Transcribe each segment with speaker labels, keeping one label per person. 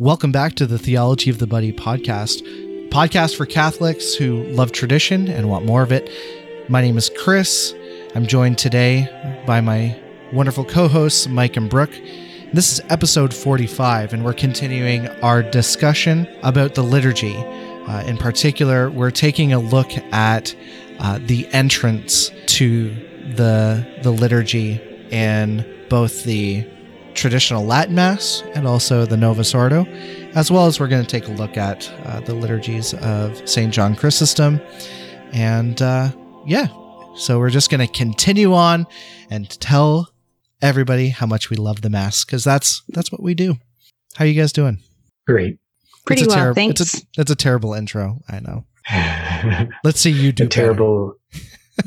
Speaker 1: Welcome back to the Theology of the Buddy podcast, podcast for Catholics who love tradition and want more of it. My name is Chris. I'm joined today by my wonderful co-hosts Mike and Brooke. This is episode 45, and we're continuing our discussion about the liturgy. Uh, in particular, we're taking a look at uh, the entrance to the the liturgy in both the traditional Latin Mass and also the Novus Ordo, as well as we're going to take a look at uh, the liturgies of St. John Chrysostom. And uh, yeah, so we're just going to continue on and tell everybody how much we love the Mass because that's that's what we do. How you guys doing?
Speaker 2: Great.
Speaker 3: Pretty
Speaker 1: It's a
Speaker 3: well,
Speaker 1: terri-
Speaker 3: thanks.
Speaker 1: It's a, it's a terrible intro. I know. Let's see you do
Speaker 2: a terrible,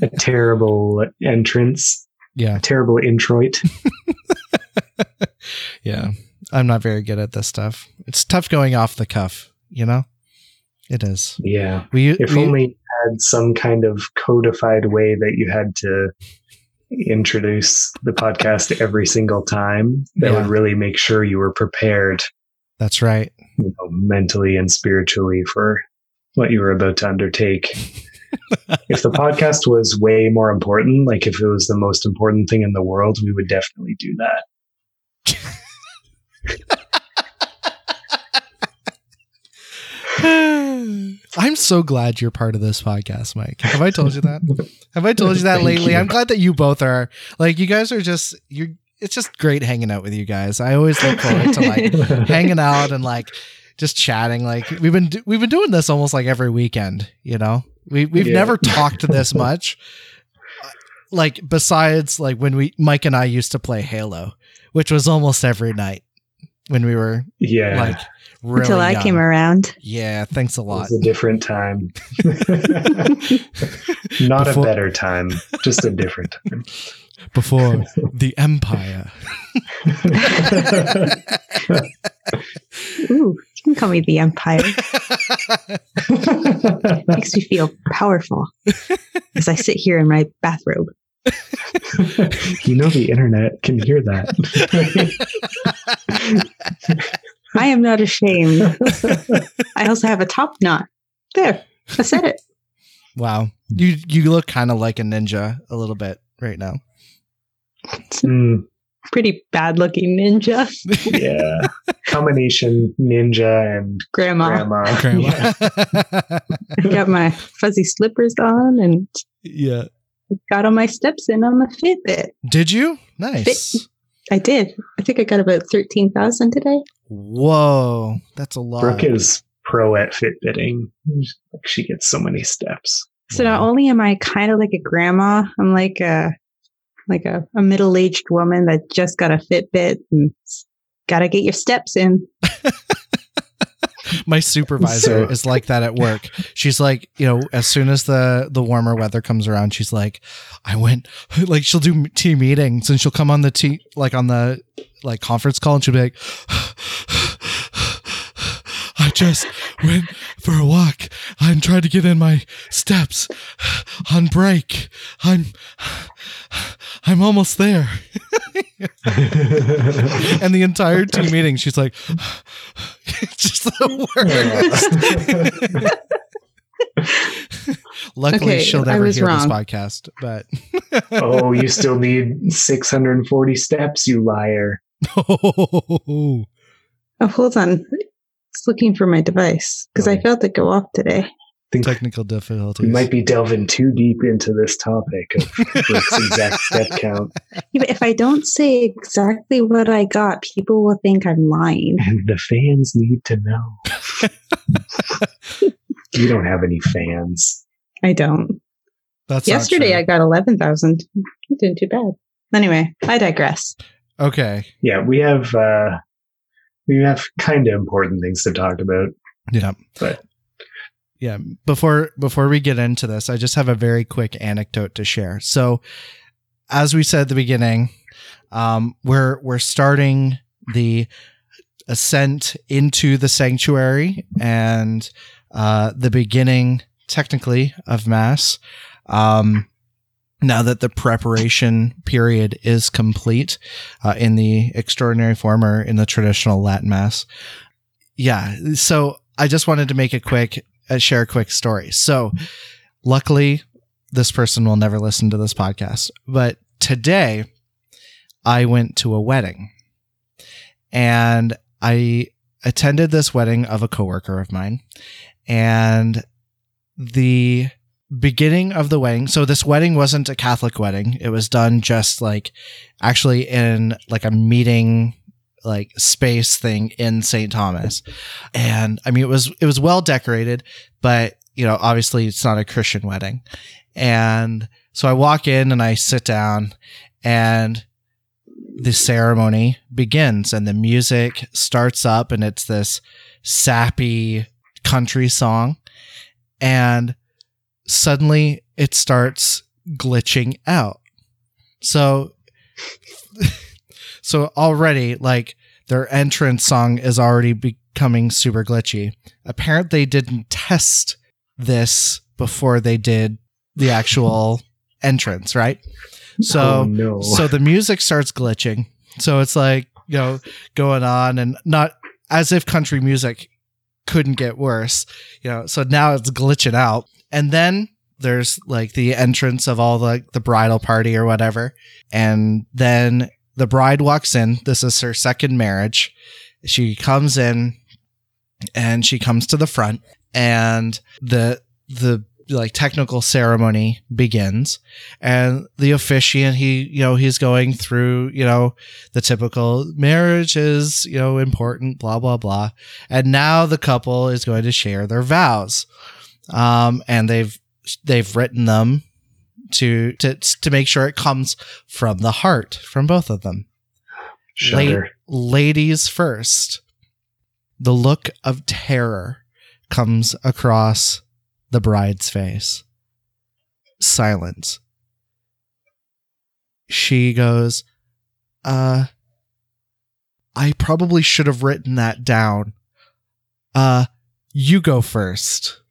Speaker 2: a terrible entrance,
Speaker 1: better. Yeah,
Speaker 2: terrible introit.
Speaker 1: yeah. I'm not very good at this stuff. It's tough going off the cuff. You know, it is.
Speaker 2: Yeah.
Speaker 1: We
Speaker 2: If only you had some kind of codified way that you had to introduce the podcast every single time, that
Speaker 1: Yeah.
Speaker 2: would really make sure you were prepared
Speaker 1: that's right.
Speaker 2: you know, mentally and spiritually for what you were about to undertake. if the podcast was way more important, like if it was the most important thing in the world, we would definitely do that.
Speaker 1: I'm so glad you're part of this podcast, Mike. Have I told you that? Have I told you that lately?
Speaker 2: you.
Speaker 1: I'm glad that you both are. Like, you guys are just you're. It's just great hanging out with you guys. I always look forward to like hanging out and like just chatting. Like we've been do- we've been doing this almost like every weekend. You know, we we've
Speaker 2: Yeah.
Speaker 1: never talked this much. Like besides like when we Mike and I used to play Halo, which was almost every night when we were
Speaker 2: yeah.
Speaker 1: like really
Speaker 3: Until I
Speaker 1: young.
Speaker 3: came around.
Speaker 1: Yeah, thanks a
Speaker 2: It
Speaker 1: lot.
Speaker 2: was a different time. Not
Speaker 1: Before-
Speaker 2: a better time, just a different time.
Speaker 1: Before the Empire.
Speaker 3: Ooh, you can call me the Empire. Makes me feel powerful as I sit here in my bathrobe.
Speaker 2: you know the internet can hear that.
Speaker 3: I am not ashamed. I also have a top knot. There, I said it.
Speaker 1: wow. You you look kind of like a ninja a little bit right now.
Speaker 2: Mm,
Speaker 3: Pretty bad looking ninja.
Speaker 2: yeah. Combination ninja and
Speaker 3: Grandma.
Speaker 2: grandma.
Speaker 1: Grandma.
Speaker 2: Yeah.
Speaker 3: I got my fuzzy slippers on and
Speaker 1: yeah.
Speaker 3: got on my steps in on my Fitbit.
Speaker 1: Did you? Nice.
Speaker 3: I did. I think I got about 13,000 today.
Speaker 1: Whoa. That's a lot.
Speaker 2: Brooke is pro at Fitbitting. She gets so many steps.
Speaker 3: So not only am I kind of like a grandma, I'm like a like a, a middle aged woman that just got a Fitbit and got to get your steps in.
Speaker 1: My supervisor
Speaker 2: So-
Speaker 1: is like that at work. She's like, you know, as soon as the the warmer weather comes around, she's like, I went like she'll do team meetings and she'll come on the team like on the like conference call and she'll be like I just went for a walk. I'm trying to get in my steps on break. I'm I'm almost there. And the entire team meeting, she's like, it's just the worst. Luckily,
Speaker 3: Okay,
Speaker 1: she'll never hear
Speaker 3: wrong.
Speaker 1: this podcast. But
Speaker 2: oh, you still need 640 steps, you liar.
Speaker 1: oh,
Speaker 3: Oh, hold on. It's looking for my device because I felt it go off today.
Speaker 2: think
Speaker 1: technical
Speaker 2: we
Speaker 1: difficulties.
Speaker 2: might be delving too deep into this topic of Brooke's exact step count.
Speaker 3: If I don't say exactly what I got, people will think I'm lying.
Speaker 2: And the fans need to know. you don't have any fans.
Speaker 3: I don't.
Speaker 1: That's
Speaker 3: Yesterday. I got 11,000. Didn't too bad. Anyway, I digress.
Speaker 1: okay.
Speaker 2: Yeah, we have uh we have kind of important things to talk about,
Speaker 1: Yeah.
Speaker 2: but
Speaker 1: yeah before before we get into this i just have a very quick anecdote to share. So as we said at the beginning um we're we're starting the ascent into the sanctuary and uh the beginning technically of mass. Um now that the preparation period is complete uh, in the extraordinary form or in the traditional latin mass yeah. So I just wanted to make a quick, uh, share a quick story. So luckily, this person will never listen to this podcast, but today I went to a wedding and I attended this wedding of a coworker of mine and the beginning of the wedding. So this wedding wasn't a catholic wedding. It was done just like actually in like a meeting like space thing in st thomas. And i mean it was it was well decorated but you know obviously it's not a christian wedding. And so i walk in and i sit down and the ceremony begins and the music starts up and it's this sappy country song. And suddenly it starts glitching out. So so already like their entrance song is already becoming super glitchy. Apparently they didn't test this before they did the actual entrance, right? So
Speaker 2: Oh, no.
Speaker 1: so the music starts glitching. So it's like, you know, going on and not as if country music couldn't get worse, you know. So now it's glitching out. And then there's like the entrance of all the the bridal party or whatever. And then the bride walks in. This is her second marriage. She comes in and she comes to the front and the the like technical ceremony begins and the officiant he you know he's going through you know the typical marriage is you know important blah blah blah and now the couple is going to share their vows um and they've they've written them to to to make sure it comes from the heart from both of them.
Speaker 2: Shudder.
Speaker 1: ladies first. The look of terror comes across the bride's face. Silence. She goes uh i probably should have written that down. Uh you go first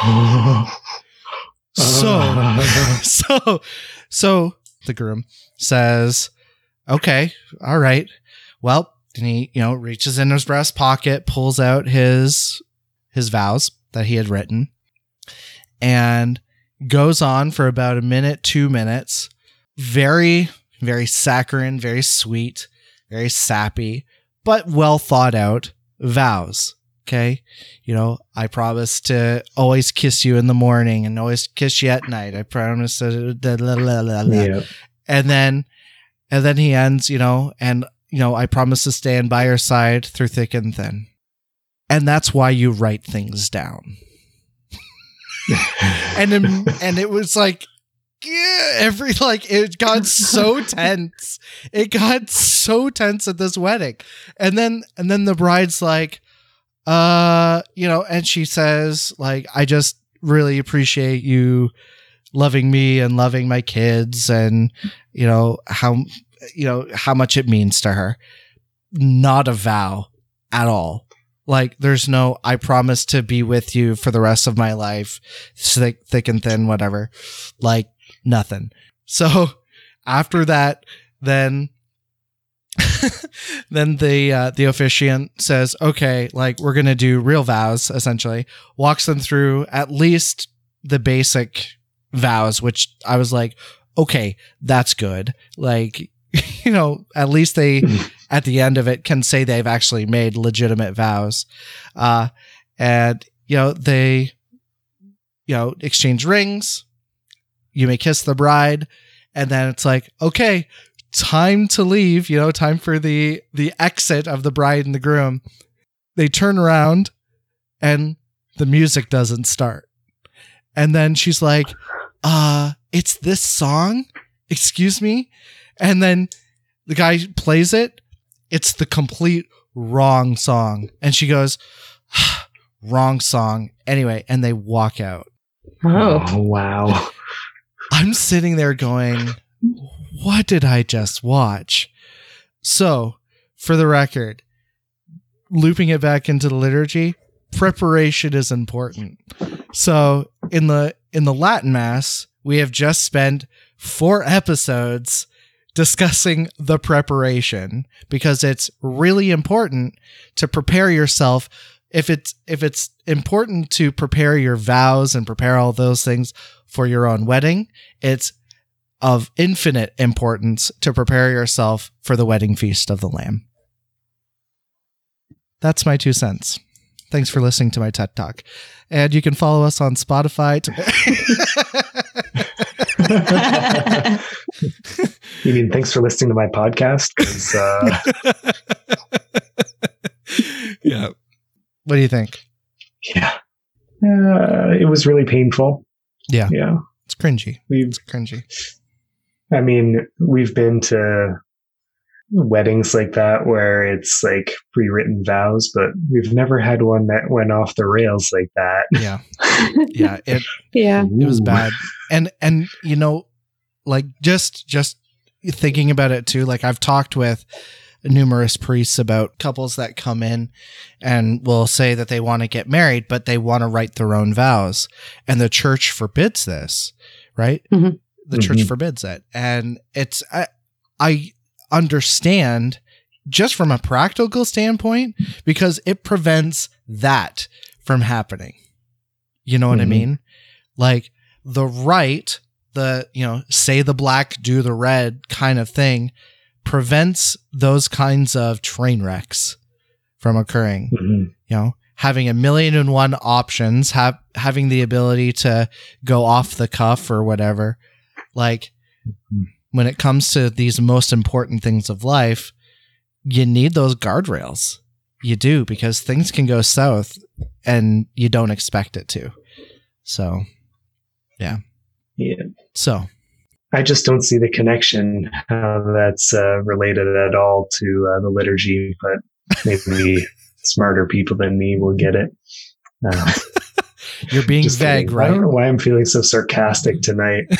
Speaker 1: so so so the groom says okay all right. Well and he you know reaches in his breast pocket pulls out his his vows that he had written and goes on for about a minute two minutes. Very very saccharine very sweet very sappy but well thought out vows okay? You know i promise to always kiss you in the morning and always kiss you at night. I promise to da- la- la.
Speaker 2: yeah.
Speaker 1: and then and then he ends you know and you know i promise to stand by your side through thick and thin. And that's why you write things down. And then, and it was like yeah, every like it got so tense. It got so tense at this wedding. And then and then the bride's like uh you know and she says like i just really appreciate you loving me and loving my kids and you know how you know how much it means to her. Not a vow at all. Like there's no i promise to be with you for the rest of my life thick thick and thin whatever. Like nothing. So after that then then the uh, the officiant says okay like we're gonna do real vows essentially walks them through at least the basic vows which i was like okay that's good. Like you know at least they at the end of it can say they've actually made legitimate vows. Uh and you know they you know exchange rings you may kiss the bride and then it's like okay time to leave you know time for the the exit of the bride and the groom. They turn around and the music doesn't start. And then she's like uh it's this song? Excuse me? And then the guy plays it. It's the complete wrong song. And she goes wrong song. Anyway and they walk out.
Speaker 3: Oh.
Speaker 2: oh wow.
Speaker 1: I'm sitting there going, what did I just watch? So, for the record, looping it back into the liturgy, preparation is important. So, in the in the Latin mass, we have just spent four episodes discussing the preparation because it's really important to prepare yourself if it's if it's important to prepare your vows and prepare all those things for your own wedding it's of infinite importance to prepare yourself for the wedding feast of the lamb that's my two cents thanks for listening to my ted talk and you can follow us on spotify to-
Speaker 2: you mean thanks for listening to my podcast? uh,
Speaker 1: yeah. What do you think?
Speaker 2: yeah, uh, it was really painful.
Speaker 1: Yeah.
Speaker 2: Yeah,
Speaker 1: It's cringy.
Speaker 2: we've.
Speaker 1: It's cringy.
Speaker 2: I mean, we've been to weddings like that where it's like pre-written vows, but we've never had one that went off the rails like that.
Speaker 1: Yeah. Yeah. It
Speaker 3: yeah.
Speaker 1: it was bad. And and you know, like just just thinking about it too, like I've talked with numerous priests about couples that come in and will say that they want to get married, but they want to write their own vows. And the church forbids this, right?
Speaker 3: Mhm.
Speaker 1: The church
Speaker 2: Mhm.
Speaker 1: forbids it. And it's, I, I understand just from a practical standpoint because it prevents that from happening. You know what I
Speaker 2: Mhm.
Speaker 1: mean? Like the right, the, you know, say the black, do the red kind of thing prevents those kinds of train wrecks from occurring.
Speaker 2: Mhm.
Speaker 1: You know, having a million and one options, have having the ability to go off the cuff or whatever. Like
Speaker 2: Mhm.
Speaker 1: when it comes to these most important things of life, you need those guardrails. You do because things can go south and you don't expect it to. So,
Speaker 2: Yeah. Yeah.
Speaker 1: so
Speaker 2: I just don't see the connection how that's uh, related at all to uh, the liturgy, but maybe smarter people than me will get it.
Speaker 1: You're being
Speaker 2: just
Speaker 1: vague,
Speaker 2: kidding. I
Speaker 1: right?
Speaker 2: don't know why I'm feeling so sarcastic tonight.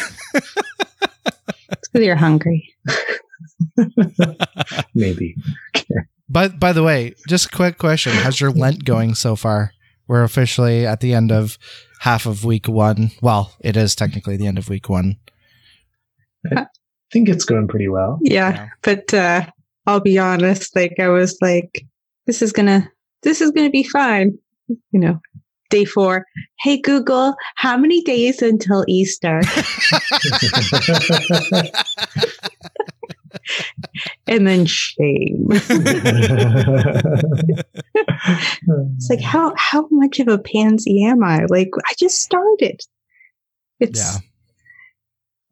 Speaker 3: Because you're hungry.
Speaker 2: maybe.
Speaker 1: But by the way, just a quick question: How's your Lent going so far? We're officially at the end of half of week one. Well, it is technically the end of week one.
Speaker 2: I think it's going pretty well.
Speaker 3: Yeah.
Speaker 1: Yeah.
Speaker 3: But uh I'll be honest, like I was like, this is gonna this is gonna be fine. You know. Day four. Hey Google, how many days until Easter? And then shame. It's like how how much of a pansy am I? Like I just started. It's
Speaker 1: Yeah.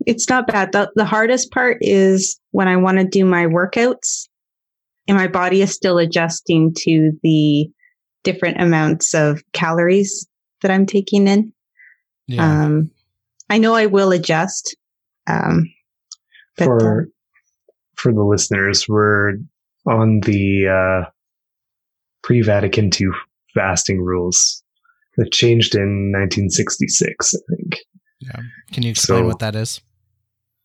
Speaker 3: it's not bad. The the hardest part is when I want to do my workouts and my body is still adjusting to the different amounts of calories that I'm taking in.
Speaker 1: yeah.
Speaker 3: Um I know I will adjust. Um but, uh,
Speaker 2: for for the listeners, we're on the uh, pre-Vatican II fasting rules that changed in 1966, I think.
Speaker 1: yeah. Can you explain
Speaker 2: so-
Speaker 1: what that is?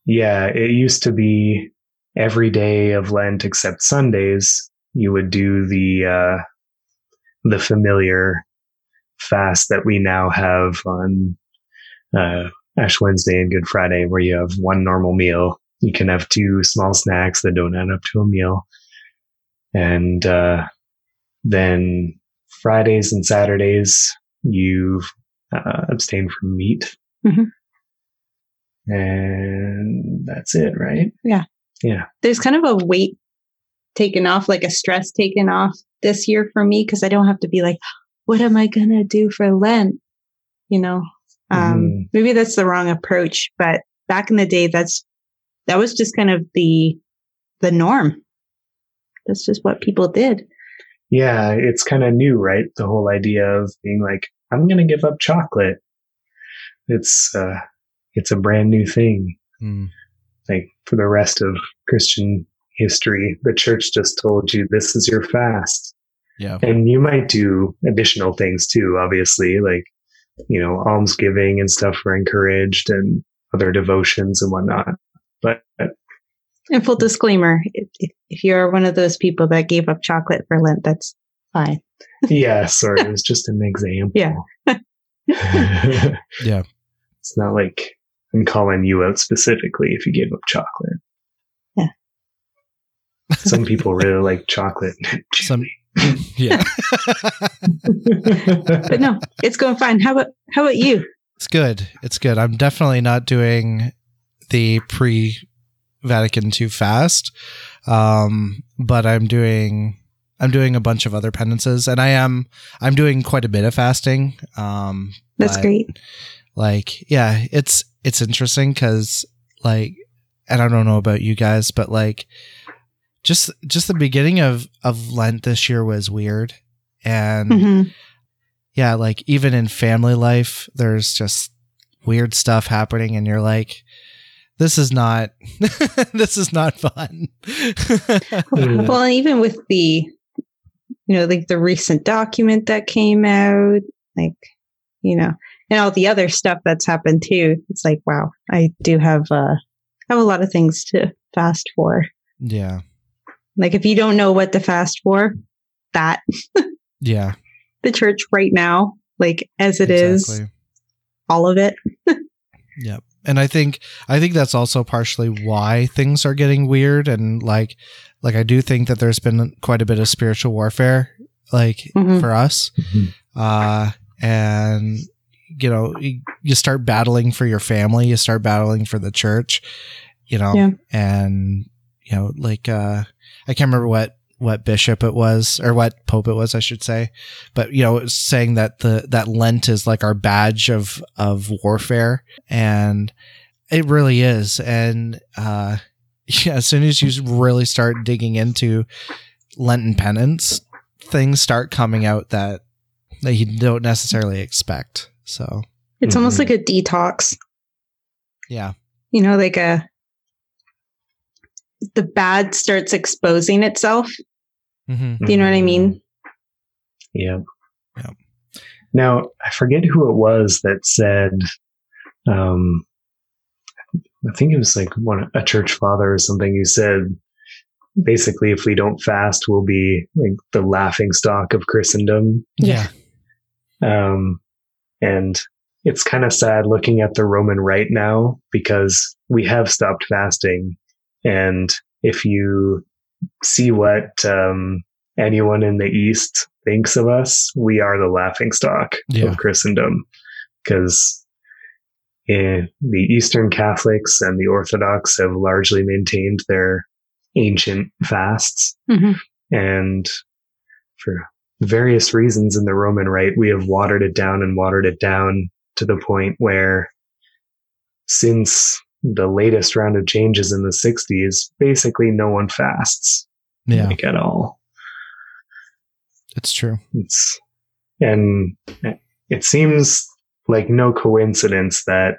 Speaker 2: Yeah, it used to be every day of Lent except Sundays. You would do the uh, the familiar fast that we now have on uh, Ash Wednesday and Good Friday, where you have one normal meal. You can have two small snacks that don't add up to a meal, and uh, then Fridays and Saturdays you uh, abstain from meat.
Speaker 3: Mhm.
Speaker 2: And that's it, right? Yeah. Yeah.
Speaker 3: There's kind of a weight taken off, like a stress taken off this year for me because I don't have to be like, what am I gonna do for Lent? You know, um,
Speaker 2: Mhm.
Speaker 3: maybe that's the wrong approach, but back in the day, that's that was just kind of the the norm. That's just what people did.
Speaker 2: Yeah, it's kind of new, right? The whole idea of being like, I'm going to give up chocolate. It's, uh, it's a brand new thing.
Speaker 1: Mm.
Speaker 2: Like for the rest of Christian history, the church just told you this is your fast.
Speaker 1: Yeah.
Speaker 2: And you might do additional things too, obviously, like, you know, almsgiving and stuff are encouraged and other devotions and whatnot. But
Speaker 3: And full disclaimer: if, if, if you're one of those people that gave up chocolate for Lent, that's fine.
Speaker 2: yeah, sorry, it was just an example.
Speaker 3: Yeah.
Speaker 1: Yeah.
Speaker 2: It's not like I'm calling you out specifically if you gave up chocolate.
Speaker 3: Yeah.
Speaker 2: Some people really like chocolate.
Speaker 1: Some, yeah.
Speaker 3: But no, it's going fine. How about how about you?
Speaker 1: It's good. It's good. I'm definitely not doing the pre Vatican II fast. Um, but I'm doing I'm doing a bunch of other penances and I am I'm doing quite a bit of fasting. Um
Speaker 3: That's great.
Speaker 1: Like, yeah, it's it's interesting cuz like and I don't know about you guys, but like just just the beginning of of Lent this year was weird. And
Speaker 3: Mhm.
Speaker 1: yeah, like even in family life, there's just weird stuff happening, and you're like, this is not, this is not fun.
Speaker 2: Mm.
Speaker 3: Well, and even with the, you know, like the recent document that came out, like, you know, and all the other stuff that's happened too. It's like, wow, I do have uh have a lot of things to fast for.
Speaker 1: yeah,
Speaker 3: Like, if you don't know what to fast for, that
Speaker 1: yeah,
Speaker 3: the church right now, like as it is,
Speaker 1: exactly.
Speaker 3: all of it.
Speaker 1: Yep. And I think I think that's also partially why things are getting weird and like like I do think that there's been quite a bit of spiritual warfare like
Speaker 3: Mhm.
Speaker 1: for us.
Speaker 2: Mhm.
Speaker 1: Uh and you know, you, you start battling for your family, you start battling for the church, you know,
Speaker 3: Yeah.
Speaker 1: and you know, like uh I can't remember what what bishop it was or what pope it was, I should say. But you know, saying that the that Lent is like our badge of of warfare and it really is. And uh yeah, as soon as you really start digging into Lenten penance, things start coming out that that you don't necessarily expect. So
Speaker 3: It's almost
Speaker 2: Mhm.
Speaker 3: like a detox.
Speaker 1: yeah.
Speaker 3: You know, like a the bad starts exposing itself.
Speaker 1: Mm-hmm.
Speaker 3: Do you know what I mean?
Speaker 2: Yeah.
Speaker 1: Yeah.
Speaker 2: Now, I forget who it was that said, um, I think it was like one, a church father or something who said, basically, if we don't fast, we'll be like the laughing stock of Christendom.
Speaker 1: Yeah.
Speaker 2: Um, and it's kind of sad looking at the Roman Rite now because we have stopped fasting. And if you see what um, anyone in the East thinks of us, we are the laughing stock
Speaker 1: Yeah.
Speaker 2: of Christendom because the Eastern Catholics and the Orthodox have largely maintained their ancient fasts.
Speaker 3: Mhm.
Speaker 2: And for various reasons in the Roman Rite, we have watered it down and watered it down to the point where since the latest round of changes in the 60s, basically no one fasts
Speaker 1: Yeah.
Speaker 2: like at all.
Speaker 1: It's true.
Speaker 2: It's and it seems like no coincidence that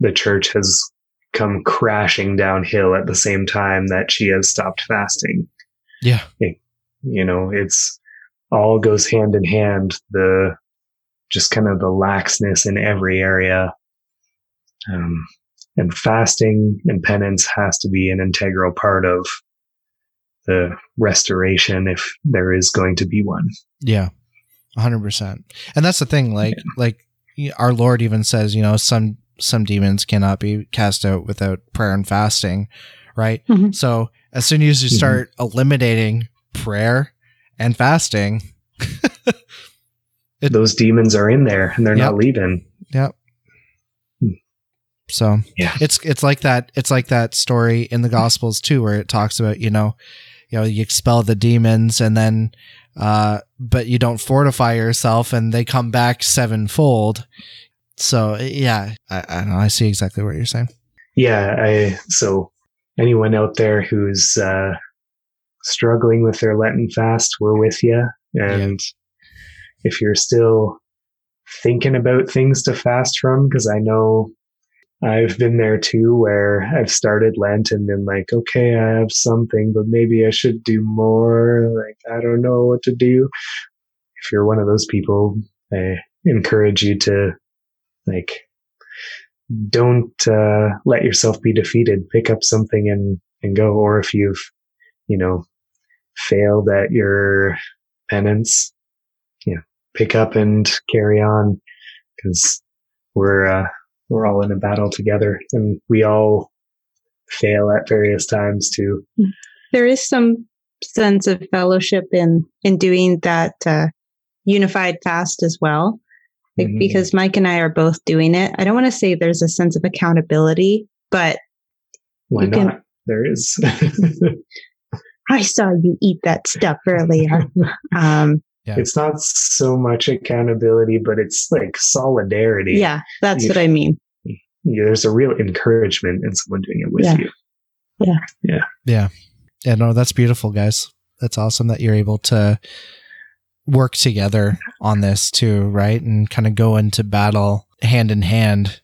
Speaker 2: the church has come crashing downhill at the same time that she has stopped fasting.
Speaker 1: Yeah.
Speaker 2: You know, it's all goes hand in hand. The just kind of the laxness in every area. Um, and fasting and penance has to be an integral part of the restoration if there is going to be one.
Speaker 1: Yeah. hundred percent. And that's the thing, like like our Lord even says, you know, some some demons cannot be cast out without prayer and fasting, right?
Speaker 3: Mhm.
Speaker 1: So as soon as you
Speaker 2: Mhm.
Speaker 1: start eliminating prayer and fasting, It-
Speaker 2: Those demons are in there and they're
Speaker 1: Yep.
Speaker 2: not leaving.
Speaker 1: Yep. So
Speaker 2: Yeah.
Speaker 1: it's it's like that it's like that story in the Gospels too, where it talks about you know, you know, you expel the demons and then, uh, but you don't fortify yourself and they come back sevenfold. So yeah, I, I don't know. I see exactly what you're saying.
Speaker 2: Yeah, I so anyone out there who's uh struggling with their Lenten fast, we're with you. And if you're still thinking about things to fast from, because I know I've been there too, where I've started Lent and been like, okay, I have something, but maybe I should do more. Like, I don't know what to do. If you're one of those people, I encourage you to like don't uh, let yourself be defeated. Pick up something and and go. Or if you've you know failed at your penance, you know, pick up and carry on because we're uh, we're all in a battle together, and we all fail at various times too.
Speaker 3: There is some sense of fellowship in in doing that uh, unified fast as well. Like,
Speaker 2: Mhm.
Speaker 3: Because Mike and I are both doing it. I don't want to say there's a sense of accountability, but
Speaker 2: Why
Speaker 3: You can-
Speaker 2: not? There is.
Speaker 3: I saw you eat that stuff earlier. um,
Speaker 2: it's not so much accountability, but it's like solidarity.
Speaker 3: yeah, that's
Speaker 2: Yeah.
Speaker 3: what I mean.
Speaker 2: Yeah, there's a real encouragement in someone doing it with
Speaker 3: Yeah.
Speaker 2: you.
Speaker 1: Yeah, Yeah. Yeah. Yeah. no, that's beautiful, guys. That's awesome that you're able to work together on this too, right? And kind of go into battle hand in hand.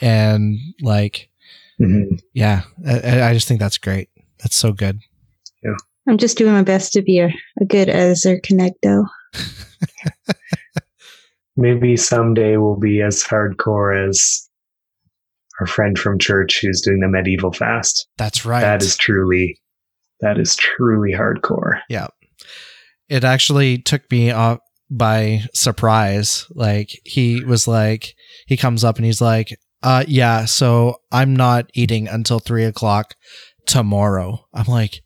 Speaker 1: And like,
Speaker 2: Mhm.
Speaker 1: yeah, I, I just think that's great. That's so good.
Speaker 3: I'm just doing my best to be a, a good ezer kenegdo.
Speaker 2: Maybe someday we'll be as hardcore as our friend from church who's doing the medieval fast.
Speaker 1: That's right.
Speaker 2: That is truly, that is truly hardcore. Yeah.
Speaker 1: It actually took me off by surprise. Like he was like, he comes up and he's like, uh, yeah, so I'm not eating until three o'clock tomorrow. I'm like,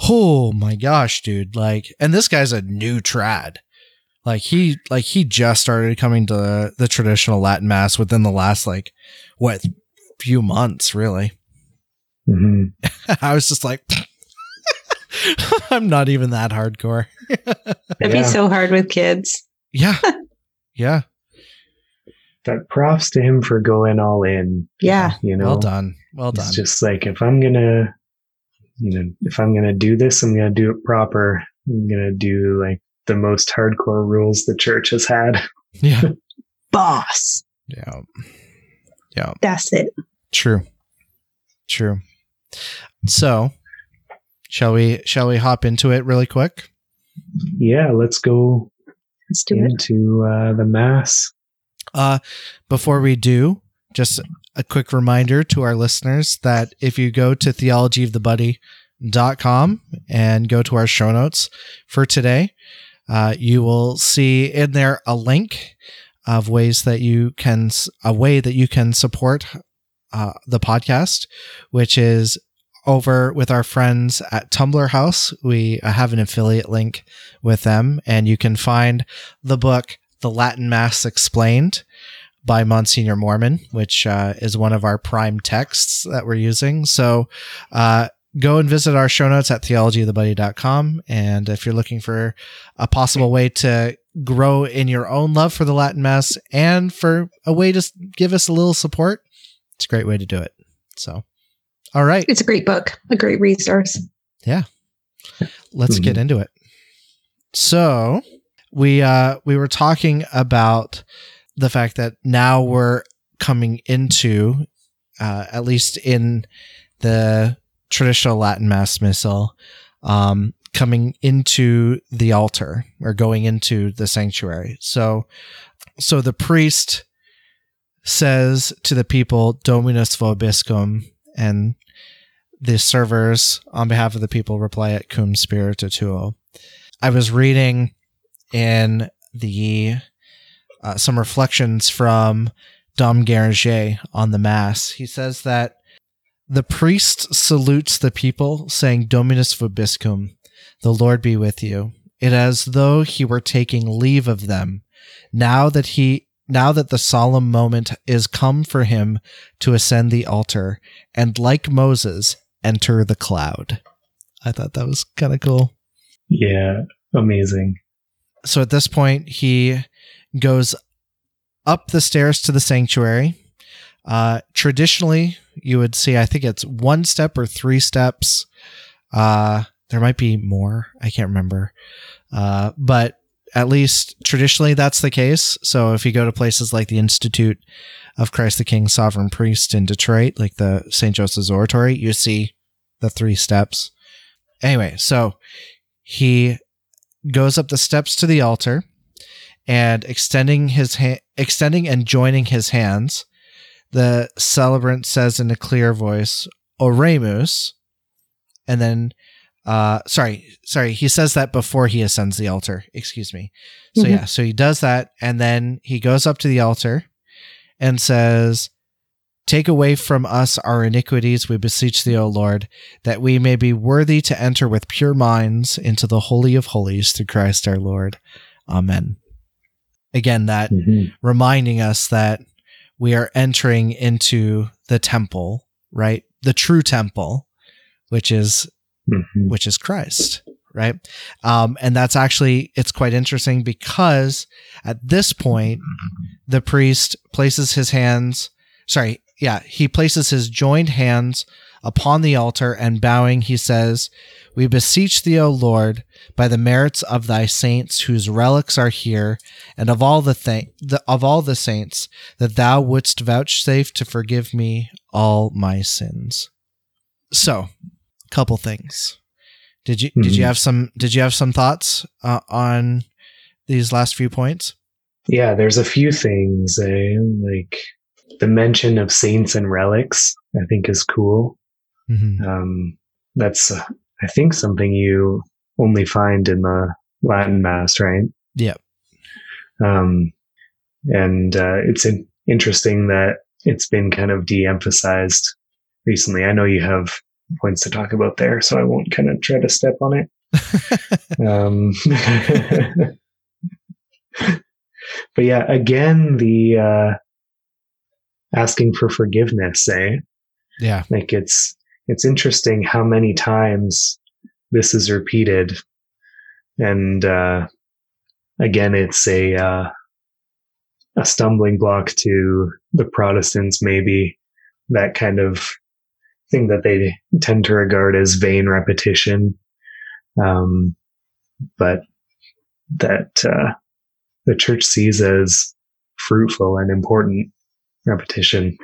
Speaker 1: oh my gosh, dude. Like, and this guy's a new trad. Like he, like he just started coming to the, the traditional Latin mass within the last like, what, few months, really.
Speaker 2: hmm
Speaker 1: I was just like, I'm not even that hardcore.
Speaker 3: That'd be so hard with kids.
Speaker 1: Yeah. yeah.
Speaker 2: That props to him for going all in.
Speaker 3: Yeah.
Speaker 2: You know,
Speaker 1: Well done. Well done.
Speaker 2: It's just like if I'm gonna, you know, if I'm gonna do this, I'm gonna do it proper. I'm gonna do like the most hardcore rules the church has had.
Speaker 1: yeah.
Speaker 3: Boss.
Speaker 1: Yeah. Yeah.
Speaker 3: That's it.
Speaker 1: True. True. So, shall we shall we hop into it really quick?
Speaker 2: Yeah, let's go
Speaker 3: Let's do it.
Speaker 2: into uh, the mass.
Speaker 1: Uh before we do, just a quick reminder to our listeners that if you go to theologyofthebuddy.com and go to our show notes for today, uh, you will see in there a link of ways that you can a way that you can support uh, the podcast, which is over with our friends at Tumblar House. We uh, have an affiliate link with them, and you can find the book "The Latin Mass Explained" by Monsignor Moorman, which uh, is one of our prime texts that we're using. So. Uh, Go and visit our show notes at theologyofthebuddy.com. And if you're looking for a possible way to grow in your own love for the Latin Mass and for a way to give us a little support, it's a great way to do it. So, all right,
Speaker 3: It's a great book, a great resource. Yeah.
Speaker 1: Let's get into it. So, we uh we were talking about the fact that now we're coming into uh at least in the traditional Latin mass missal um coming into the altar or going into the sanctuary. So so the priest says to the people Dominus vobiscum and the servers on behalf of the people reply et cum spiritu tuo. I was reading in the uh, some reflections from Dom Guéranger on the mass. He says that the priest salutes the people, saying Dominus vobiscum, the Lord be with you. It as though he were taking leave of them. Now that he now that the solemn moment is come for him to ascend the altar, and like Moses, enter the cloud. I thought that was kind of cool.
Speaker 2: Yeah, amazing.
Speaker 1: So at this point, he goes up the stairs to the sanctuary. Uh, traditionally, you would see, I think it's one step or three steps. Uh, there might be more. I can't remember. Uh, but at least traditionally, that's the case. So if you go to places like the Institute of Christ the King Sovereign Priest in Detroit, like the St. Joseph's Oratory, you see the three steps. Anyway, so he goes up the steps to the altar and extending his ha- extending and joining his hands the celebrant says in a clear voice oremus and then uh sorry sorry he says that before he ascends the altar excuse me so
Speaker 3: Mhm.
Speaker 1: yeah so he does that and then he goes up to the altar and says Take away from us our iniquities, we beseech thee, O Lord, that we may be worthy to enter with pure minds into the Holy of Holies through Christ our Lord. Amen. Again, that
Speaker 2: Mhm.
Speaker 1: reminding us that we are entering into the temple, right? The true temple, which is
Speaker 2: Mhm.
Speaker 1: which is Christ, right? Um, and that's actually it's quite interesting because at this point, the priest places his hands. Sorry, yeah, he places his joined hands upon the altar and bowing, he says, "We beseech thee, O Lord, by the merits of thy saints whose relics are here, and of all the, th- the of all the saints, that thou wouldst vouchsafe to forgive me all my sins." So, couple things. Did you did you
Speaker 2: Mhm.
Speaker 1: have some did you have some thoughts uh, on these last few points?
Speaker 2: Yeah, there's a few things, eh? like the mention of saints and relics, I think is cool.
Speaker 1: Mm-hmm.
Speaker 2: Um, that's, uh, I think, something you only find in the Latin Mass, right?
Speaker 1: Yeah.
Speaker 2: Um, and uh, it's in- interesting that it's been kind of de emphasized recently. I know you have points to talk about there, so I won't kind of try to step on it. Um, but yeah, again, the uh, asking for forgiveness, eh?
Speaker 1: yeah.
Speaker 2: Like it's it's interesting how many times this is repeated, and uh, again, it's a uh, a stumbling block to the Protestants, maybe. That kind of thing that they tend to regard as vain repetition, um, but that uh, the church sees as fruitful and important repetition.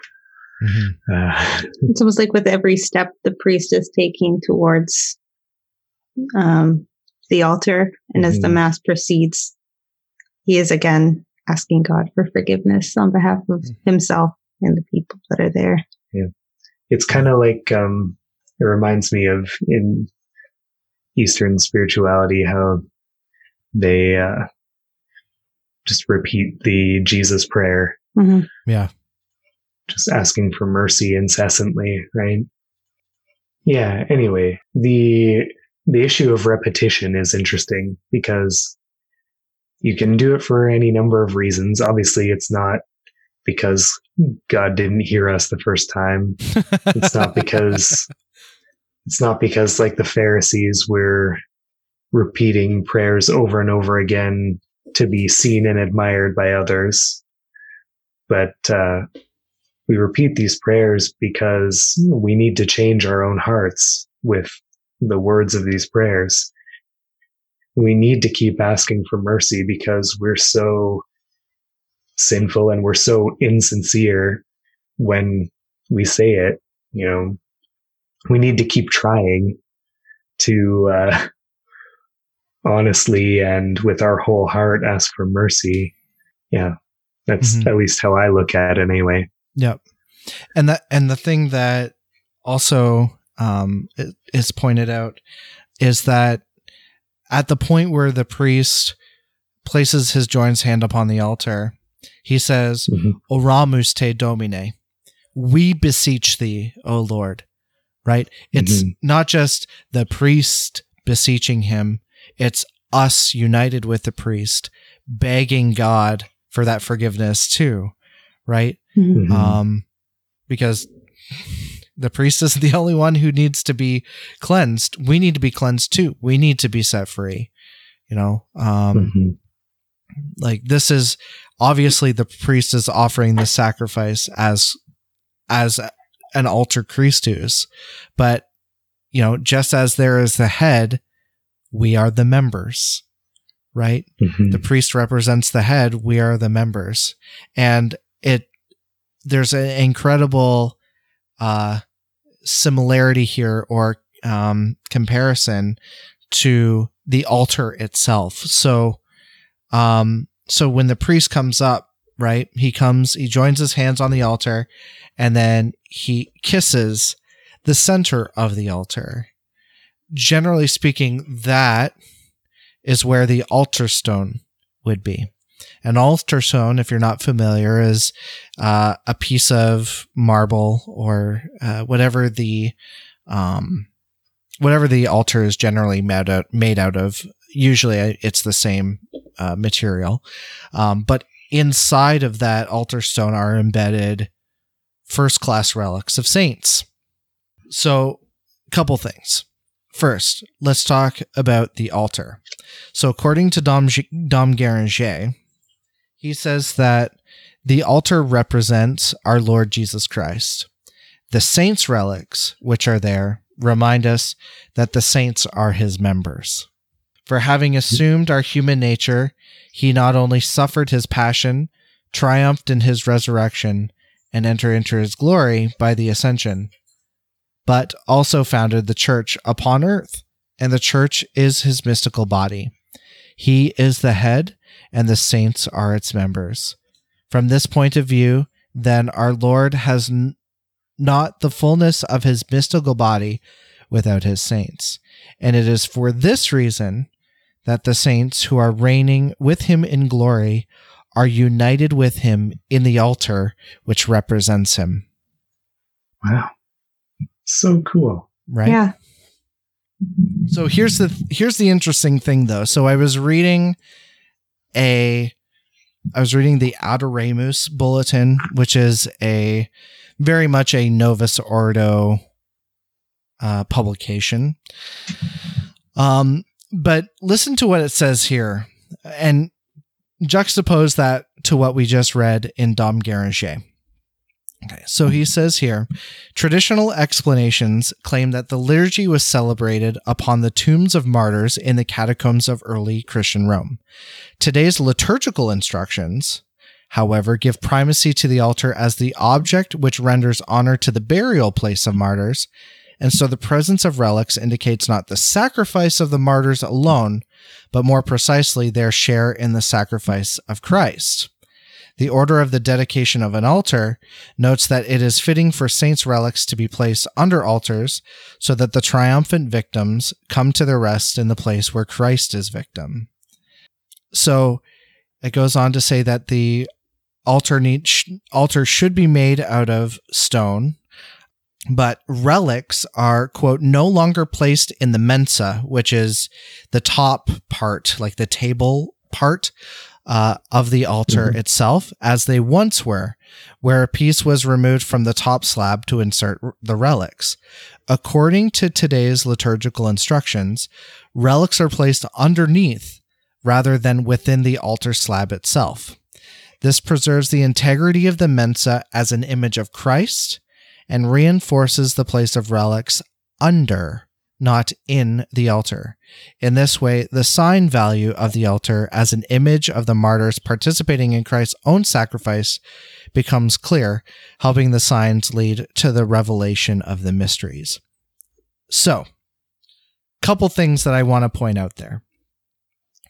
Speaker 1: Mhm.
Speaker 2: Uh,
Speaker 3: It's almost like with every step the priest is taking towards um, the altar, and as the
Speaker 2: Mhm.
Speaker 3: mass proceeds, he is again asking God for forgiveness on behalf of himself and the people that are there.
Speaker 2: it's kind of like um, it reminds me of in Eastern spirituality how they uh, just repeat the Jesus prayer,
Speaker 3: Mhm.
Speaker 1: Yeah.
Speaker 2: Just asking for mercy incessantly, right? Yeah. Anyway, the the issue of repetition is interesting because you can do it for any number of reasons. Obviously, it's not because God didn't hear us the first time. It's not because it's not because like the Pharisees were repeating prayers over and over again to be seen and admired by others. But uh, we repeat these prayers because we need to change our own hearts with the words of these prayers. We need to keep asking for mercy because we're so sinful and we're so insincere when we say it. You know, we need to keep trying to uh, honestly and with our whole heart ask for mercy. Yeah, that's
Speaker 1: Mhm.
Speaker 2: at least how I look at it anyway.
Speaker 1: Yep. And that and the thing that also um is pointed out is that at the point where the priest places his joined hand upon the altar, he says,
Speaker 2: Mhm.
Speaker 1: Oramus te domine. We beseech thee, O Lord. Right? It's
Speaker 2: Mhm.
Speaker 1: not just the priest beseeching him, it's us united with the priest begging God for that forgiveness too. Right?
Speaker 3: Mhm.
Speaker 2: Mhm.
Speaker 1: um, because the priest isn't the only one who needs to be cleansed. We need to be cleansed too. We need to be set free. You know, um,
Speaker 2: Mhm.
Speaker 1: like this is obviously the priest is offering the sacrifice as as an alter Christus, but you know, just as there is the head, we are the members, right?
Speaker 2: Mhm.
Speaker 1: the priest represents the head we are the members and it there's an incredible uh similarity here or um comparison to the altar itself so um so when the priest comes up right he comes he joins his hands on the altar and then he kisses the center of the altar generally speaking that is where the altar stone would be. An altar stone, if you're not familiar, is uh, a piece of marble or uh, whatever the um, whatever the altar is generally made out, made out of. Usually, uh, it's the same uh, material, um, but inside of that altar stone are embedded first class relics of saints. So, couple things. First, let's talk about the altar. So, according to Dom, Dom Guéranger, he says that the altar represents our Lord Jesus Christ. The saints' relics, which are there, remind us that the saints are his members. For having assumed our human nature, he not only suffered his passion, triumphed in his resurrection, and entered into his glory by the ascension, but also founded the church upon earth, and the church is his mystical body. He is the head, and the saints are its members. From this point of view, then, our Lord has n- not the fullness of his mystical body without his saints. And it is for this reason that the saints who are reigning with him in glory are united with him in the altar which represents him.
Speaker 2: Wow so cool.
Speaker 1: Right?
Speaker 3: Yeah.
Speaker 1: So here's the here's the interesting thing though. So I was reading a I was reading the Adoremus bulletin, which is a very much a Novus Ordo uh, publication. Um, but listen to what it says here, and juxtapose that to what we just read in Dom Guéranger. Okay, so he says here traditional explanations claim that the liturgy was celebrated upon the tombs of martyrs in the catacombs of early Christian Rome. Today's liturgical instructions, however, give primacy to the altar as the object which renders honor to the burial place of martyrs, and so the presence of relics indicates not the sacrifice of the martyrs alone, but more precisely their share in the sacrifice of Christ. The order of the dedication of an altar notes that it is fitting for saints' relics to be placed under altars so that the triumphant victims come to their rest in the place where Christ is victim. So it goes on to say that the altar need, sh- altar should be made out of stone, but relics are quote no longer placed in the mensa, which is the top part, like the table part uh, of the altar mm-hmm. itself as they once were, where a piece was removed from the top slab to insert the relics. According to today's liturgical instructions, relics are placed underneath rather than within the altar slab itself. This preserves the integrity of the mensa as an image of Christ and reinforces the place of relics under not in the altar. In this way, the sign value of the altar as an image of the martyrs participating in Christ's own sacrifice becomes clear, helping the signs lead to the revelation of the mysteries. So, couple things that I want to point out there.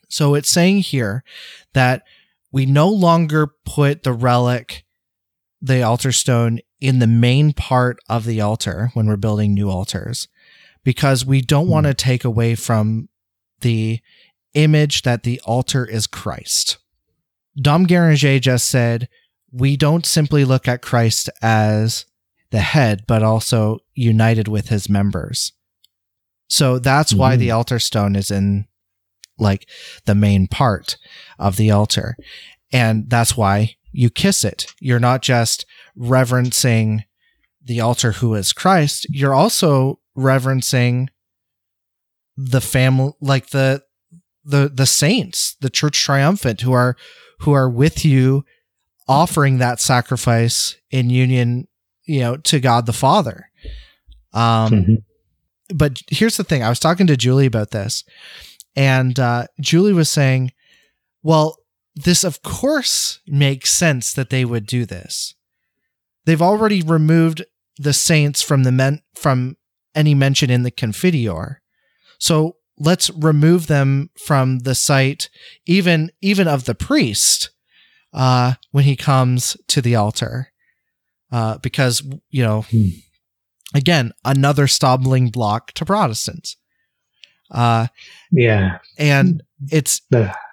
Speaker 1: So it's saying here that we no longer put the relic, the altar stone, in the main part of the altar when we're building new altars because we don't want to hmm. take away from the image that the altar is Christ. Dom Guéranger just said, we don't simply look at Christ as the head, but also united with his members. So that's mm-hmm. why the hmm. altar stone is in like the main part of the altar. And that's why you kiss it. You're not just reverencing the altar who is Christ, you're also reverencing the family like the the the saints the church triumphant who are who are with you offering that sacrifice in union you know to god the father. Um mm-hmm. but here's the thing. I was talking to julie about this and uh julie was saying well this of course makes sense that they would do this. They've already removed the saints from the men from any mention in the Confiteor. So let's remove them from the site, even even of the priest, uh, when he comes to the altar, uh, because you know, hmm. again, another stumbling block to Protestants. Uh,
Speaker 2: yeah,
Speaker 1: and it's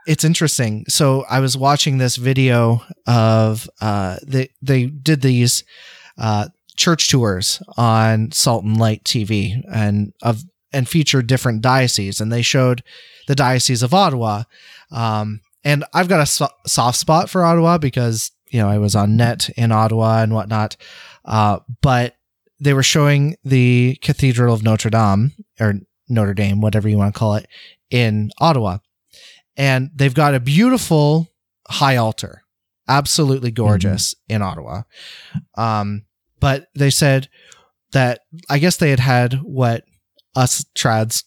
Speaker 1: it's interesting. So I was watching this video of uh they they did these uh church tours on Salt and Light TV and of and featured different dioceses and they showed the diocese of Ottawa. Um and I've got a so- soft spot for Ottawa because you know I was on net in Ottawa and whatnot. Uh but they were showing the Cathedral of Notre Dame or Notre Dame, whatever you want to call it, in Ottawa. And they've got a beautiful high altar, absolutely gorgeous in Ottawa. Um, but they said that I guess they had had what us trads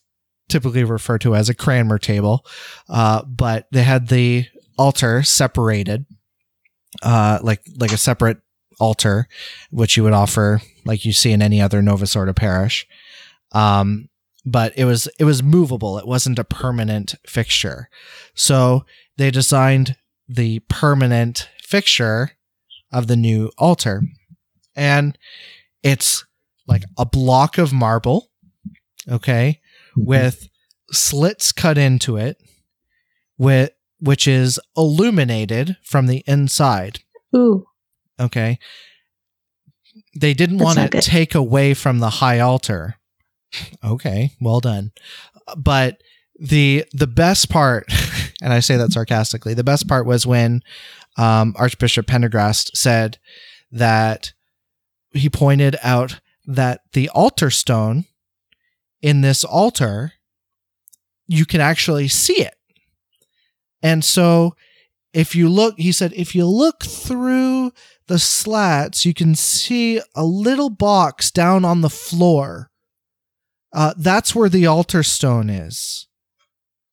Speaker 1: typically refer to as a Cranmer table, uh, but they had the altar separated, uh, like like a separate altar, which you would offer like you see in any other Novus Ordo parish. Um, but it was it was movable. It wasn't a permanent fixture. So they designed the permanent fixture of the new altar. And it's like a block of marble, okay, with slits cut into it with which is illuminated from the inside.
Speaker 3: Ooh.
Speaker 1: Okay. They didn't
Speaker 3: That's
Speaker 1: want to take away from the high altar. Okay, well done. But the the best part, and I say that sarcastically, the best part was when um, Archbishop Prendergast said that he pointed out that the altar stone in this altar, you can actually see it. And so if you look, he said, if you look through the slats, you can see a little box down on the floor. Uh, that's where the altar stone is.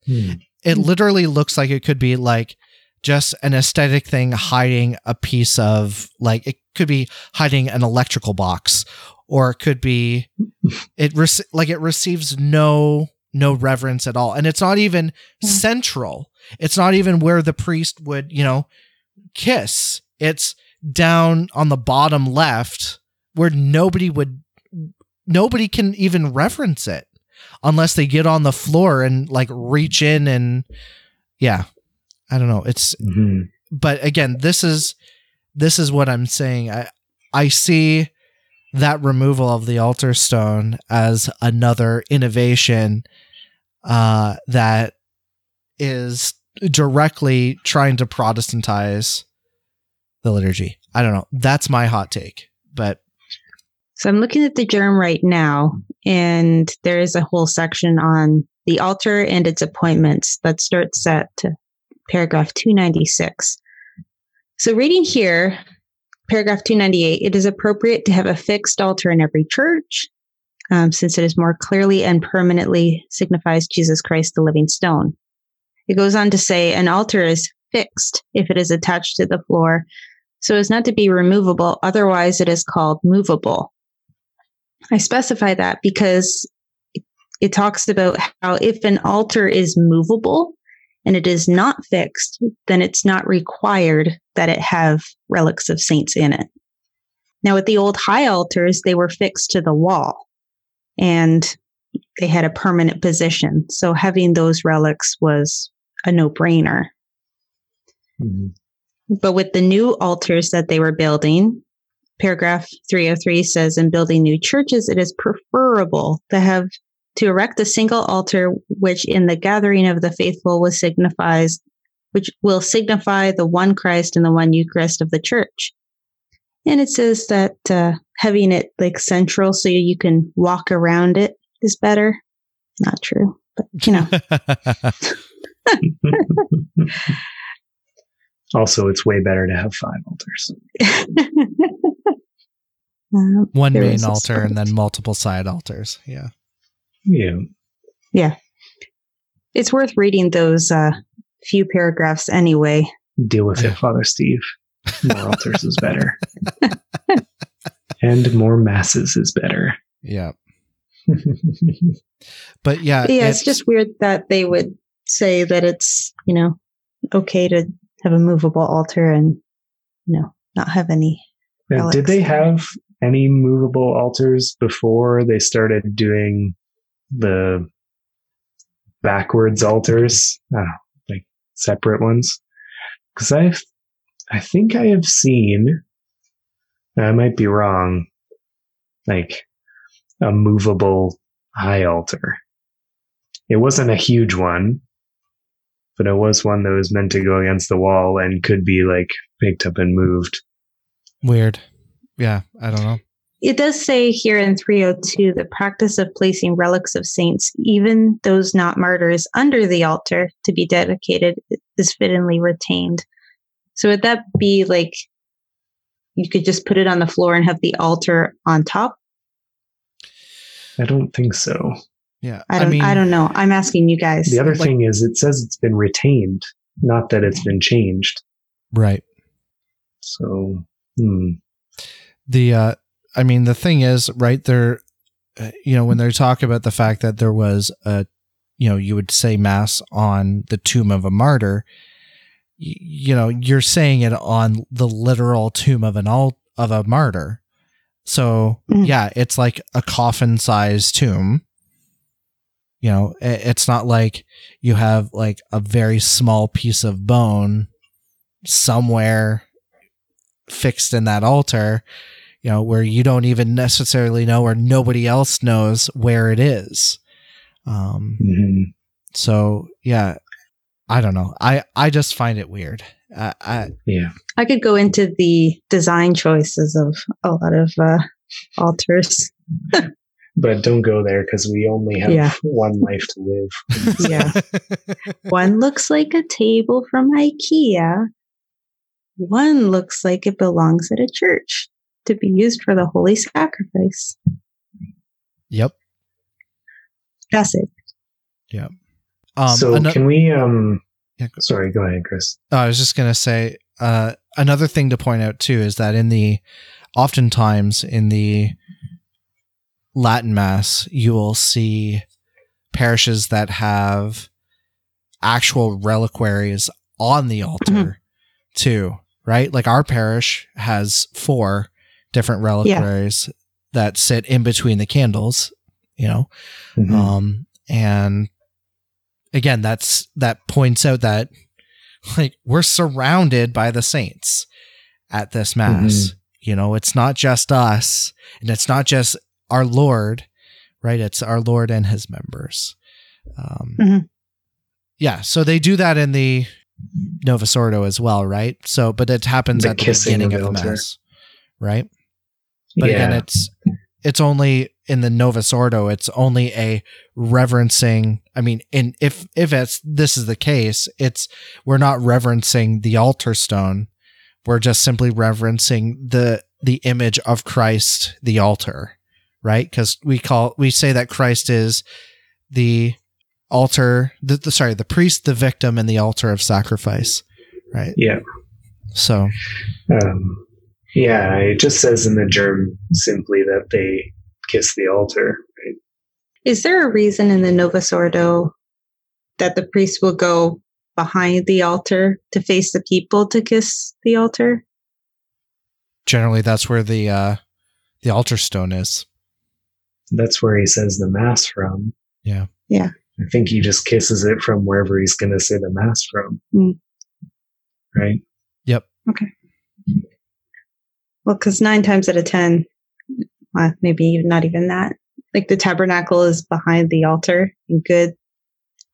Speaker 2: Hmm.
Speaker 1: It literally looks like it could be like just an aesthetic thing hiding a piece of like it could be hiding an electrical box or it could be it rec- like it receives no no reverence at all. And it's not even
Speaker 3: Yeah.
Speaker 1: central. It's not even where the priest would you know kiss. It's down on the bottom left where nobody would nobody can even reference it unless they get on the floor and like reach in and yeah. I don't know. It's
Speaker 2: Mhm.
Speaker 1: but again this is this is what i'm saying. I i see that removal of the altar stone as another innovation uh that is directly trying to protestantize the liturgy. I don't know. That's my hot take but
Speaker 3: So I'm looking at the GIRM right now, and there is a whole section on the altar and its appointments that starts at paragraph 296. So reading here, paragraph 298, it is appropriate to have a fixed altar in every church, um, since it is more clearly and permanently signifies Jesus Christ, the living stone. It goes on to say an altar is fixed if it is attached to the floor so as not to be removable, otherwise it is called movable. I specify that because it, it talks about how if an altar is movable and it is not fixed, then it's not required that it have relics of saints in it. Now, with the old high altars, they were fixed to the wall and they had a permanent position. So having those relics was a no brainer.
Speaker 2: Mhm.
Speaker 3: But with the new altars that they were building, paragraph 303 says in building new churches, it is preferable to have to erect a single altar, which in the gathering of the faithful was signifies, which will signify the one Christ and the one Eucharist of the church. And it says that uh, having it like central so you can walk around it is better. Not true, but you know.
Speaker 2: also, it's way better to have five altars.
Speaker 3: Um,
Speaker 1: one main altar and then multiple side altars yeah
Speaker 2: Yeah. Yeah.
Speaker 3: It's worth reading those uh, few paragraphs anyway.
Speaker 2: Deal with it, Father Steve. More altars is better. and more masses is better.
Speaker 1: yeah but yeah
Speaker 3: yeah, it's just weird that they would say that it's, you know, okay to have a movable altar and, you know, not have any.
Speaker 2: Did
Speaker 3: relics.
Speaker 2: they have any movable altars before they started doing the backwards altars? Know, like separate ones. Because I, I think I have seen, I might be wrong, like a movable high altar. It wasn't a huge one, but it was one that was meant to go against the wall and could be like picked up and moved.
Speaker 1: Weird. Yeah, I don't know.
Speaker 3: It does say here in 302 the practice of placing relics of saints, even those not martyrs, under the altar to be dedicated is fittingly retained. So would that be like you could just put it on the floor and have the altar on top?
Speaker 2: I don't think so.
Speaker 1: Yeah.
Speaker 3: I don't I, mean, I don't know. I'm asking you guys.
Speaker 2: The other like, thing is it says it's been retained, not that it's been changed.
Speaker 1: Right.
Speaker 2: So, hmm.
Speaker 1: The uh I mean, the thing is, right there, uh, you know, when they talk about the fact that there was a, you know, you would say mass on the tomb of a martyr, you know, you're saying it on the literal tomb of an all of a martyr. So mm. yeah, it's like a coffin sized tomb. You know, it's not like you have like a very small piece of bone somewhere fixed in that altar you know, where you don't even necessarily know or nobody else knows where it is. Um, mm-hmm. so yeah, I don't know. I, I just find it weird. I, I,
Speaker 2: yeah,
Speaker 3: I could go into the design choices of a lot of, uh, altars.
Speaker 2: but don't go there because we only have yeah. one life to live.
Speaker 3: yeah. one looks like a table from IKEA. One looks like it belongs at a church to be used for the holy sacrifice.
Speaker 1: Yep.
Speaker 3: That's it.
Speaker 1: Yep.
Speaker 2: Um, so an- can we? Um, yeah, go- sorry, go ahead, Chris.
Speaker 1: Oh, I was just gonna say uh, another thing to point out too is that in the oftentimes in the Latin Mass, you will see parishes that have actual reliquaries on the altar mm-hmm. too, right? Like our parish has four different reliquaries yeah. that sit in between the candles, you know. Mm-hmm. Um and again, that's that points out that like we're surrounded by the saints at this mass. Mm-hmm. You know, it's not just us and it's not just our Lord, right? It's our Lord and his members. Um, mm-hmm. Yeah, so they do that in the Novus Ordo as well, right? So, but it happens the at the beginning of the mass, right? But yeah. again, it's it's only in the Novus Ordo. It's only a reverencing. I mean, in if if it's this is the case, it's we're not reverencing the altar stone. We're just simply reverencing the the image of Christ, the altar, right? Because we call we say that Christ is the altar. The, the sorry, the priest, the victim, and the altar of sacrifice, right?
Speaker 2: Yeah.
Speaker 1: So,
Speaker 2: um, yeah, it just says in the GIRM simply that they kiss the altar. Right?
Speaker 3: Is there a reason in the Novus Ordo that the priest will go behind the altar to face the people to kiss the altar?
Speaker 1: Generally, that's where the uh, the altar stone is.
Speaker 2: That's where he says the mass from.
Speaker 1: Yeah.
Speaker 3: Yeah.
Speaker 2: I think he just kisses it from wherever he's going to say the mass from. Mm. Right.
Speaker 1: Yep.
Speaker 3: Okay. Well, because nine times out of 10, well, maybe not even that, like the tabernacle is behind the altar in good,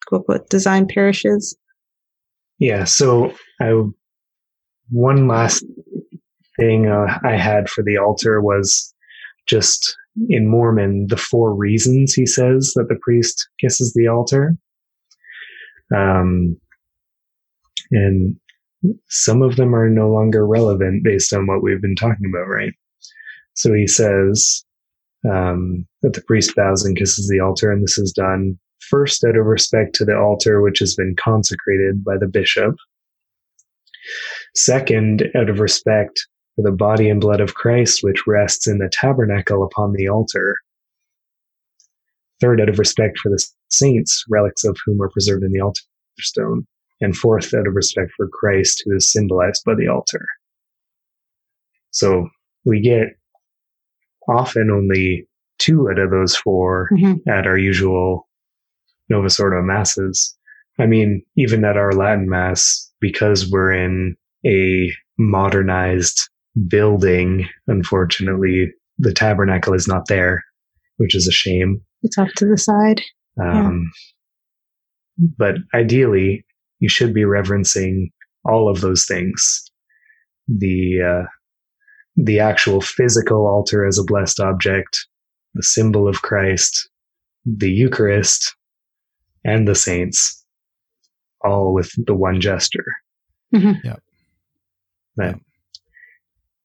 Speaker 3: quote, quote, design parishes.
Speaker 2: Yeah. So I, one last thing uh, I had for the altar was just in Moorman, the four reasons he says that the priest kisses the altar. Um, and some of them are no longer relevant based on what we've been talking about, right? So he says um, that the priest bows and kisses the altar, and this is done first out of respect to the altar which has been consecrated by the bishop. Second, out of respect for the body and blood of Christ which rests in the tabernacle upon the altar. Third, out of respect for the saints, relics of whom are preserved in the altar stone and fourth, out of respect for Christ, who is symbolized by the altar. So we get often only two out of those 4 mm-hmm. at our usual Novus Ordo masses. I mean, even at our Latin Mass, because we're in a modernized building, unfortunately, the tabernacle is not there, which is a shame.
Speaker 3: It's off to the side.
Speaker 2: Um, But ideally, you should be reverencing all of those things. The, uh, the actual physical altar as a blessed object, the symbol of Christ, the Eucharist, and the saints, all with the one gesture.
Speaker 3: Mhm.
Speaker 1: Yep.
Speaker 2: That,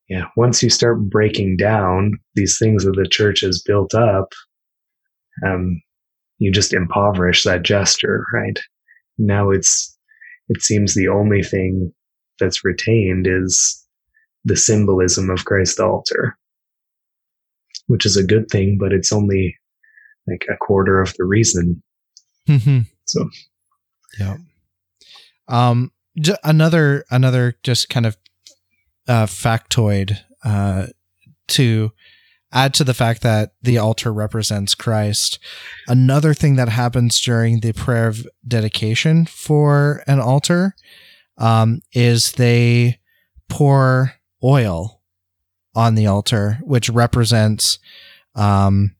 Speaker 2: yeah, once you start breaking down these things that the church has built up, um, you just impoverish that gesture, right? Now it's, it seems the only thing that's retained is the symbolism of Christ's altar, which is a good thing, but it's only like a quarter of the reason.
Speaker 1: Mhm.
Speaker 2: So,
Speaker 1: Yeah. Um, j- another another just kind of uh, factoid uh, to add to the fact that the altar represents Christ. Another thing that happens during the prayer of dedication for an altar um, is they pour oil on the altar, which represents. Um,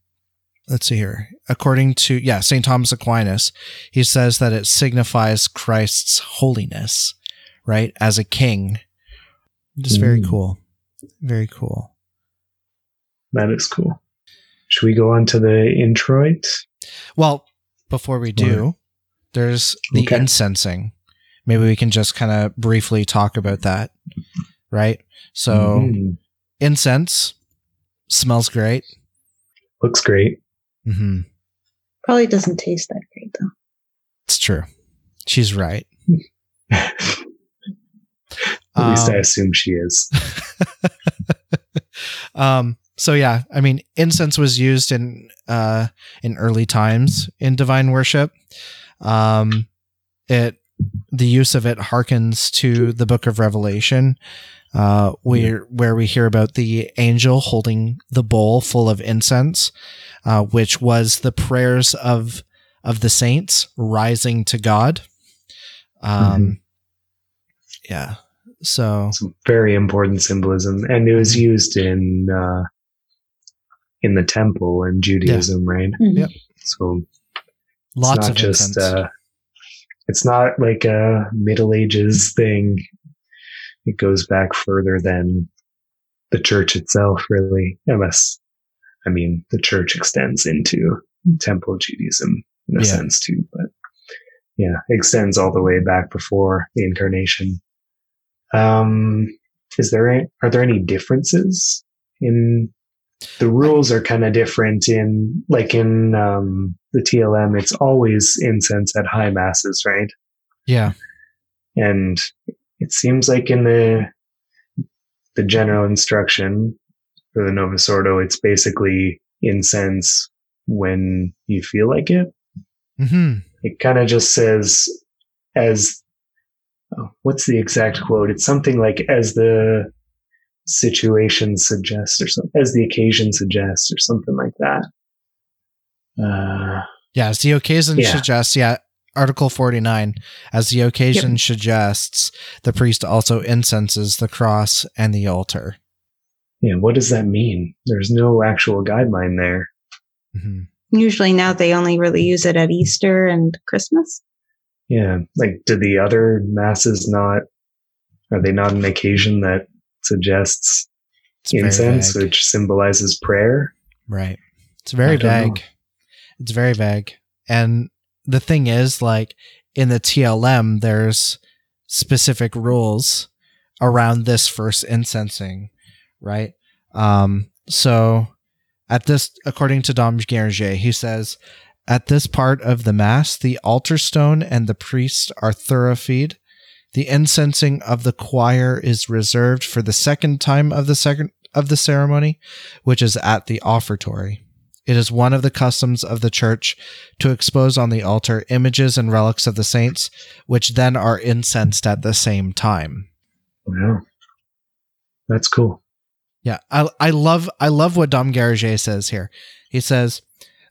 Speaker 1: let's see here. According to yeah, Saint Thomas Aquinas, he says that it signifies Christ's holiness, right? As a king. Just very
Speaker 2: Mm.
Speaker 1: cool. Very cool.
Speaker 2: That is cool. Should we go on to the introit?
Speaker 1: Well, before we do, there's the
Speaker 2: Okay.
Speaker 1: incensing. Maybe we can just kind of briefly talk about that, right? So,
Speaker 2: Mhm.
Speaker 1: incense smells great.
Speaker 2: looks great.
Speaker 1: hmm
Speaker 3: Probably doesn't taste that great though.
Speaker 1: It's true. She's right.
Speaker 2: At least I
Speaker 1: Um,
Speaker 2: assume she is.
Speaker 1: um so yeah i mean incense was used in uh in early times in divine worship. Um it the use of it harkens to the book of revelation uh where where we hear about the angel holding the bowl full of incense uh which was the prayers of of the saints rising to god. Um
Speaker 2: Mhm.
Speaker 1: yeah so
Speaker 2: Some very important symbolism, and it was used in uh, in the temple in Judaism, right?
Speaker 3: Mhm.
Speaker 1: Yep.
Speaker 2: So
Speaker 1: lots
Speaker 2: it's not
Speaker 1: of
Speaker 2: just uh, it's not like a Middle Ages thing. It goes back further than the church itself, really. Unless, I mean, the church extends into Temple Judaism in a
Speaker 1: Yeah.
Speaker 2: sense too, but yeah, extends all the way back before the incarnation. Um, is there any, are there any differences in the rules are kind of different in like in um, the TLM it's always incense at high masses right?
Speaker 1: Yeah.
Speaker 2: And it seems like in the the general instruction for the Novus Ordo it's basically incense when you feel like it.
Speaker 1: Hmm
Speaker 2: it kind of just says as oh, what's the exact quote? It's something like as the situation suggests or something as the occasion suggests or something like that uh
Speaker 1: Yeah, as the occasion
Speaker 2: Yeah.
Speaker 1: suggests, yeah, Article 49, as the occasion suggests, the priest also incenses the cross and the altar.
Speaker 2: yeah what does that mean there's no actual guideline there
Speaker 1: Mhm.
Speaker 3: Usually now they only really use it at Easter and Christmas.
Speaker 2: yeah like do the other masses not are they not an occasion that suggests
Speaker 1: It's
Speaker 2: incense which symbolizes prayer
Speaker 1: Right. It's very
Speaker 2: don't know.
Speaker 1: vague. It's very vague. And the thing is, like, in the TLM, there's specific rules around this first incensing, right? Um, so at this, according to Dom Guéranger, he says, at this part of the Mass, the altar stone and the priest are thurified. The incensing of the choir is reserved for the second time of the second of the ceremony, which is at the offertory. It is one of the customs of the church to expose on the altar images and relics of the saints, which then are incensed at the same time.
Speaker 2: wow that's cool
Speaker 1: Yeah, I, I love I love what Dom Guéranger says here. He says,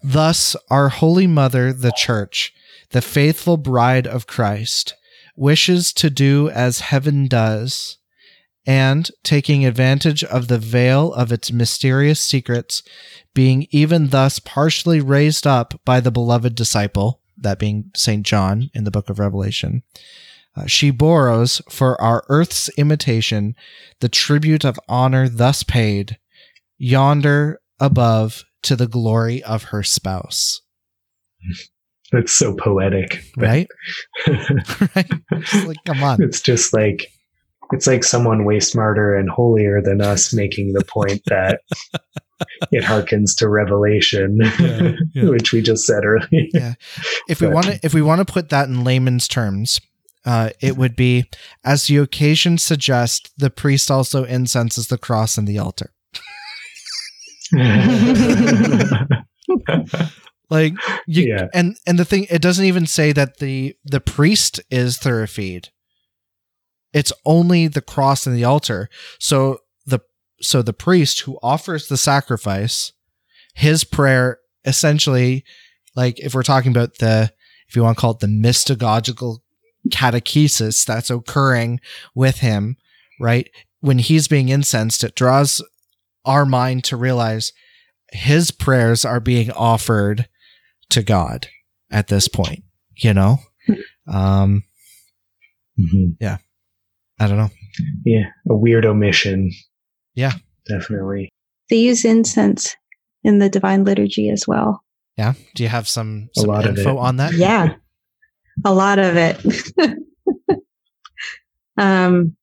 Speaker 1: "Thus, our Holy Mother, the Church, the faithful bride of Christ, wishes to do as heaven does, and, taking advantage of the veil of its mysterious secrets, being even thus partially raised up by the beloved disciple, that being St. John in the book of Revelation, uh, she borrows for our earth's imitation the tribute of honor thus paid yonder above to the glory of her spouse.
Speaker 2: That's so poetic. but-
Speaker 1: Right? right? It's like, come on.
Speaker 2: it's just like it's like someone way smarter and holier than us making the point that it harkens to revelation
Speaker 1: Yeah, yeah.
Speaker 2: which we just said earlier
Speaker 1: Yeah. If we want to, if we want to put that in layman's terms, uh, it would be as the occasion suggests, the priest also incenses the cross and the altar. Like you,
Speaker 2: Yeah.
Speaker 1: and and the thing, it doesn't even say that the the priest is thurified. It's only the cross and the altar. So the so the priest who offers the sacrifice, his prayer essentially, like if we're talking about the if you want to call it the mystagogical catechesis that's occurring with him, right? When he's being incensed, it draws our mind to realize his prayers are being offered to God at this point, you know? Um,
Speaker 2: Mhm.
Speaker 1: I don't know.
Speaker 2: yeah a weird omission
Speaker 1: Yeah.
Speaker 2: definitely
Speaker 3: They use incense in the divine liturgy as well.
Speaker 1: Yeah. Do you have some,
Speaker 2: A
Speaker 1: some
Speaker 2: lot of
Speaker 1: info
Speaker 2: it.
Speaker 1: on that?
Speaker 3: Yeah. a lot of it. um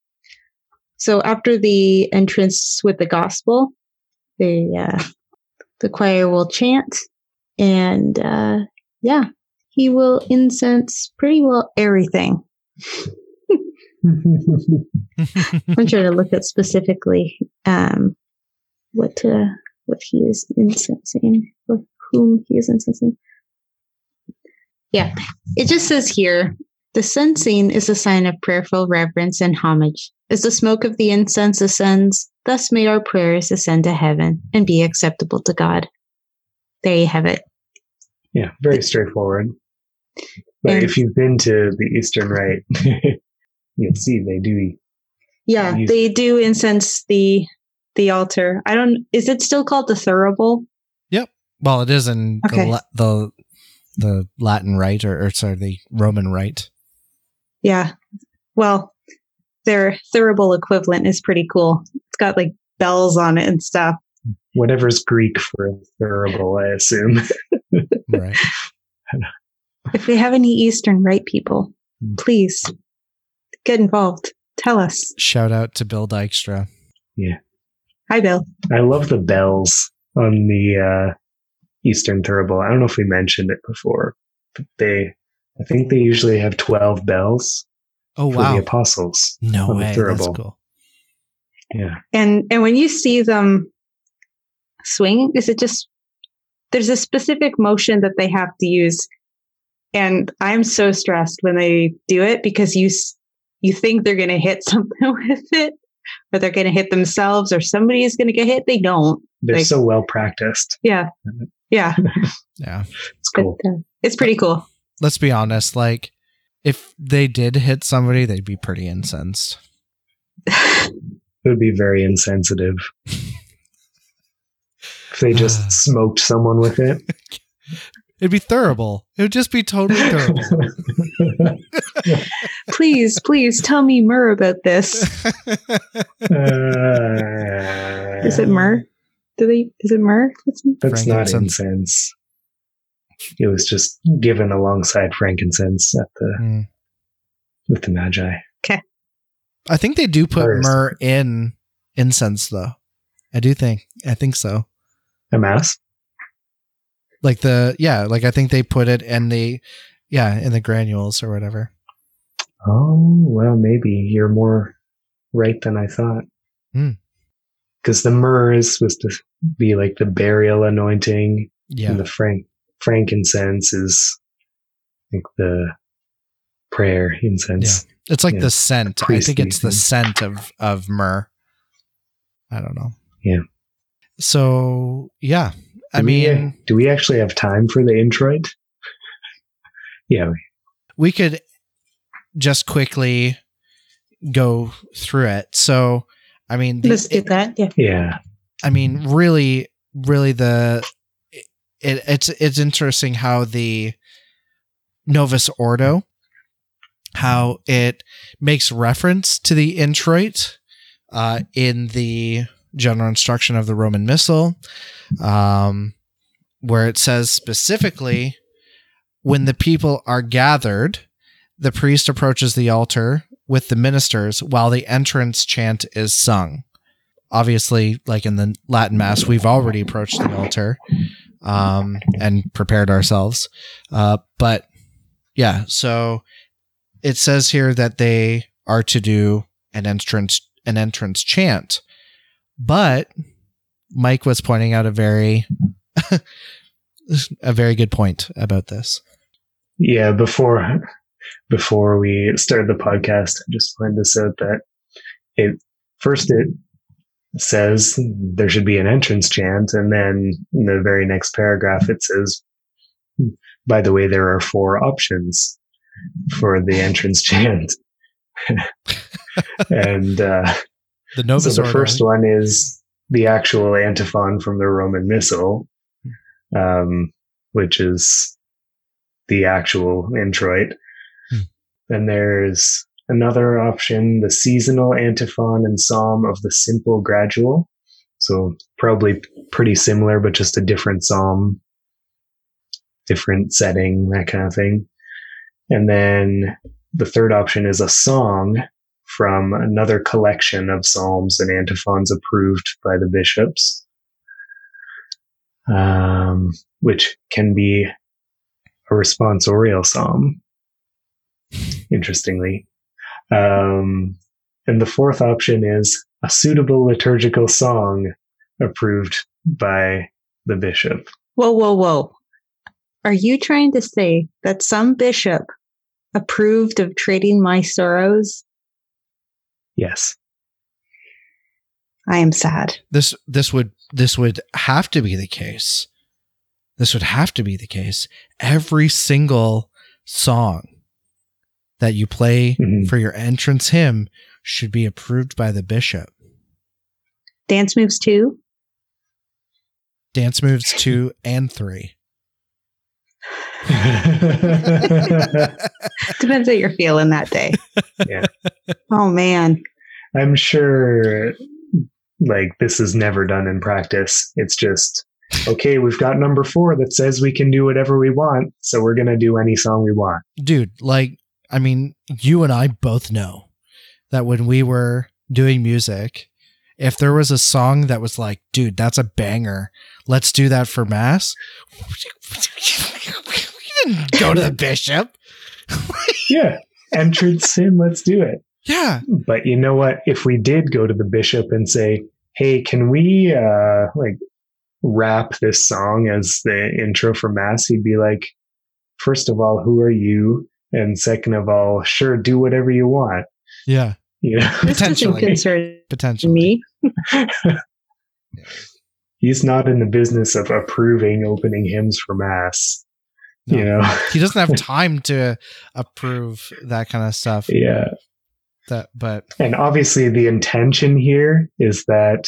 Speaker 3: so after the entrance with the gospel, the uh the choir will chant and uh yeah, he will incense pretty well everything. I'm trying to look at specifically um what uh what he is incensing or whom he is incensing. Yeah. It just says here the sensing is a sign of prayerful reverence and homage. As the smoke of the incense ascends, thus may our prayers ascend to heaven and be acceptable to God. There you have it.
Speaker 2: yeah very straightforward but
Speaker 3: And-
Speaker 2: if you've been to the eastern rite you'll see they do
Speaker 3: Yeah,
Speaker 2: You-
Speaker 3: they do incense the the altar. I don't is it still called the thurible? Yep.
Speaker 1: Well, it is in the,
Speaker 3: Okay.
Speaker 1: La- the, the Latin rite or, or sorry, the Roman rite.
Speaker 3: Yeah. Well, their thurible equivalent is pretty cool. It's got like bells on it and stuff.
Speaker 2: Whatever's greek for a thurible i assume
Speaker 1: Right.
Speaker 3: If we have any Eastern rite people,
Speaker 2: Hmm.
Speaker 3: please get involved. Tell us.
Speaker 1: Shout out to Bill Dykstra. Yeah.
Speaker 3: Hi, Bill.
Speaker 2: I love the bells on the uh, Eastern Thurible. I don't know if we mentioned it before, but they, I think they usually have 12 bells
Speaker 1: Oh,
Speaker 2: for
Speaker 1: wow.
Speaker 2: the apostles.
Speaker 1: No
Speaker 2: on the
Speaker 1: way. That's
Speaker 2: thurible.
Speaker 1: cool.
Speaker 2: Yeah.
Speaker 3: And and when you see them swing, is it just there's a specific motion that they have to use, and I'm so stressed when they do it because you you think they're going to hit something with it, or they're going to hit themselves, or somebody is going to get hit. They don't.
Speaker 2: They're
Speaker 3: Like-
Speaker 2: so well practiced.
Speaker 3: Yeah, yeah.
Speaker 1: Yeah.
Speaker 2: It's
Speaker 3: But,
Speaker 2: cool.
Speaker 3: uh, it's pretty cool.
Speaker 1: Let's be honest. Like, if they did hit somebody, they'd be pretty incensed.
Speaker 2: It would be very insensitive. If they just smoked someone with it.
Speaker 1: It'd be terrible. It would just be totally terrible.
Speaker 3: please, please tell me Myrrh about this.
Speaker 2: Uh,
Speaker 3: Is it myrrh? Do they? Is it myrrh? That's-
Speaker 2: That's not incense. It was just given alongside frankincense at the
Speaker 1: Hmm.
Speaker 2: with the magi. Okay.
Speaker 1: I think they do put myrrh in incense, though. I do think. I think so.
Speaker 2: A mass?
Speaker 1: Like the yeah, like I think they put it in the yeah in the granules or whatever.
Speaker 2: Oh, well, maybe you're more right than I thought.
Speaker 1: Hmm.
Speaker 2: Because the myrrh is supposed to be like the burial anointing,
Speaker 1: Yeah,
Speaker 2: and the frank frankincense is like the prayer incense. Yeah.
Speaker 1: it's like
Speaker 2: yeah,
Speaker 1: the scent. I think it's the scent of of myrrh. I don't know.
Speaker 2: Yeah.
Speaker 1: So yeah, I
Speaker 2: Do we,
Speaker 1: mean,
Speaker 2: do we actually have time for the introit? Yeah.
Speaker 1: we could just quickly go through it. So, I mean, the-
Speaker 3: Let's do that. Yeah.
Speaker 2: Yeah.
Speaker 1: I mean, really, really, the it, it's it's interesting how the Novus Ordo, how it makes reference to the introit uh, in the general instruction of the Roman Missal, um, where it says specifically, when the people are gathered, the priest approaches the altar with the ministers while the entrance chant is sung. Obviously like in the latin mass we've already approached the altar um, and prepared ourselves. Uh, but yeah so it says here that they are to do an entrance an entrance chant but mike was pointing out a very a very good point about this
Speaker 2: Yeah. Before, before we started the podcast, I just find this out that it first it says there should be an entrance chant. And then in the very next paragraph, it says, by the way, there are four options for the entrance chant. and, uh,
Speaker 1: the novus
Speaker 2: so the first one is the actual antiphon from the Roman Missal, um, which is the actual introit.
Speaker 1: Hmm.
Speaker 2: Then there's another option, the seasonal antiphon and psalm of the simple gradual. So probably pretty similar, but just a different psalm, different setting, that kind of thing. And then the third option is a song from another collection of psalms and antiphons approved by the bishops, um, which can be a responsorial psalm, interestingly. Um, and the fourth option is a suitable liturgical song approved by the bishop.
Speaker 3: Whoa, whoa, whoa. Are you trying to say that some bishop approved of trading my sorrows?
Speaker 2: Yes.
Speaker 3: I am sad.
Speaker 1: this this would this would have to be the case this would have to be the case every single song that you play
Speaker 2: Mhm.
Speaker 1: for your entrance hymn should be approved by the bishop
Speaker 3: Dance moves 2?
Speaker 1: dance moves 2 and 3
Speaker 3: Depends how you're feeling that day.
Speaker 2: Yeah.
Speaker 3: Oh man.
Speaker 2: I'm sure like this is never done in practice. It's just okay, we've got number 4 that says we can do whatever we want, so we're going to do any song we want.
Speaker 1: dude like i mean you and i both know that when we were doing music if there was a song that was like dude that's a banger let's do that for mass we didn't go to the bishop
Speaker 2: Yeah. Entrance hymn, let's do it.
Speaker 1: yeah
Speaker 2: But you know what? If we did go to the bishop and say, "Hey, can we uh like wrap this song as the intro for mass?" He'd be like, first of all, who are you? And second of all, sure, do whatever you want."
Speaker 1: yeah
Speaker 2: Yeah. know,
Speaker 3: This doesn't
Speaker 1: Potentially.
Speaker 3: concern
Speaker 1: potentially
Speaker 3: me.
Speaker 2: he's not in the business of approving opening hymns for mass.
Speaker 1: No.
Speaker 2: You know,
Speaker 1: he doesn't have time to approve that kind of stuff
Speaker 2: yeah.
Speaker 1: that but
Speaker 2: And obviously, the intention here is that,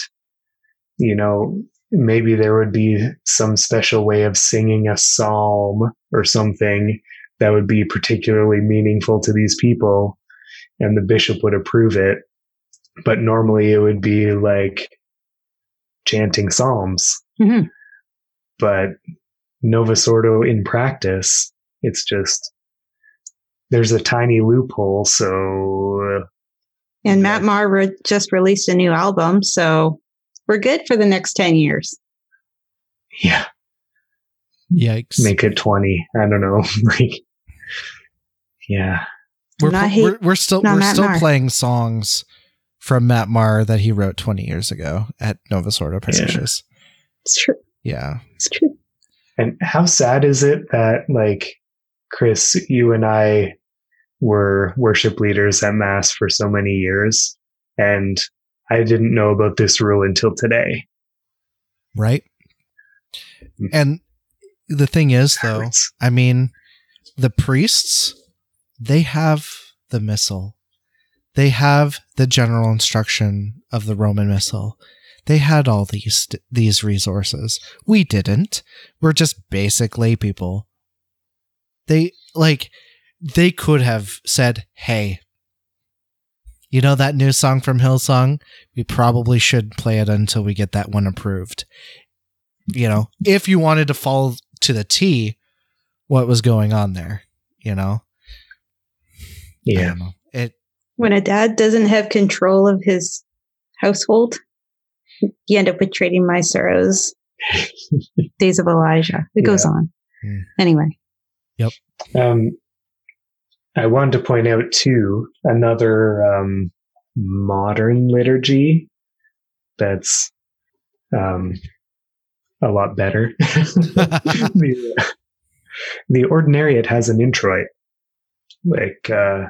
Speaker 2: you know, maybe there would be some special way of singing a psalm or something that would be particularly meaningful to these people, and the bishop would approve it. But normally, it would be like chanting psalms.
Speaker 3: Mhm.
Speaker 2: But Novus Ordo in practice, it's just there's a tiny loophole. So
Speaker 3: And Matt Maher re- just released a new album, so we're good for the next 10 years.
Speaker 2: yeah,
Speaker 1: yikes
Speaker 2: make it 20 i don't know like yeah
Speaker 1: we're,
Speaker 3: Not hate-
Speaker 1: we're, we're still
Speaker 3: not
Speaker 1: we're
Speaker 3: Matt
Speaker 1: still
Speaker 3: Maher.
Speaker 1: playing songs from Matt Maher that he wrote 20 years ago at Novus Ordo Parishes.
Speaker 3: It's true.
Speaker 1: Yeah.
Speaker 3: It's true.
Speaker 2: and how sad is it that like chris you and i were worship leaders at mass for so many years and i didn't know about this rule until today
Speaker 1: Right. Mm. And the thing is, though, I mean, the priests, they have the missal. They have the general instruction of the Roman missal. They had all these these resources. We didn't. We're just basic lay people. They like they could have said, "Hey, you know that new song from Hillsong? We probably should play it until we get that one approved." You know, if you wanted to follow to the T what was going on there, you know.
Speaker 2: Yeah.
Speaker 1: Know. It
Speaker 3: when a dad doesn't have control of his household, you end up with trading my sorrows. Days of Elijah. It goes on.
Speaker 1: Mm.
Speaker 3: Anyway. Yep.
Speaker 2: Um, I wanted to point out too another um, modern liturgy that's um, a lot better. the, uh, the ordinariate has an introit. Like uh,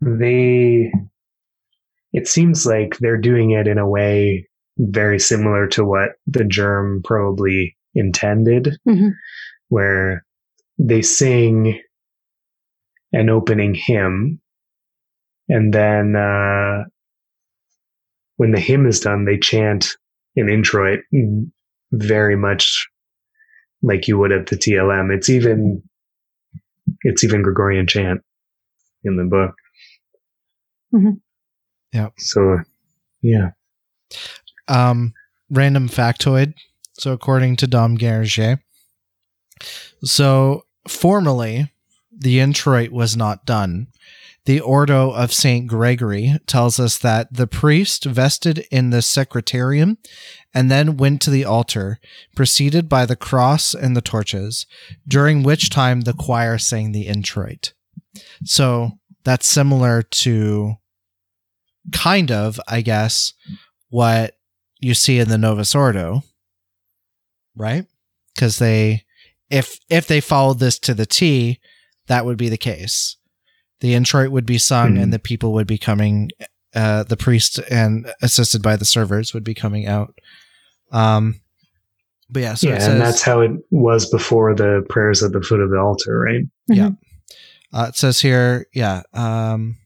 Speaker 2: they, it seems like they're doing it in a way very similar to what the GIRM probably intended
Speaker 3: Mhm.
Speaker 2: where they sing an opening hymn and then uh, when the hymn is done they chant an introit very much like you would at the TLM it's even it's even Gregorian chant in the book
Speaker 3: Mhm.
Speaker 1: Yep.
Speaker 2: so yeah
Speaker 1: um random factoid. So according to Dom Guéranger, so formally the introit was not done. The Ordo of Saint Gregory tells us that the priest vested in the secretarium and then went to the altar, preceded by the cross and the torches, during which time the choir sang the introit. So that's similar to kind of, I guess, what you see in the Novus Ordo, right? Because they, if if they followed this to the T, that would be the case. The introit would be sung,
Speaker 2: Mhm.
Speaker 1: and the people would be coming. Uh, the priest and assisted by the servers would be coming out. Um, but yeah, so
Speaker 2: yeah
Speaker 1: it says,
Speaker 2: and that's how it was before the prayers at the foot of the altar right
Speaker 1: Yeah. Uh, it says here, yeah, um,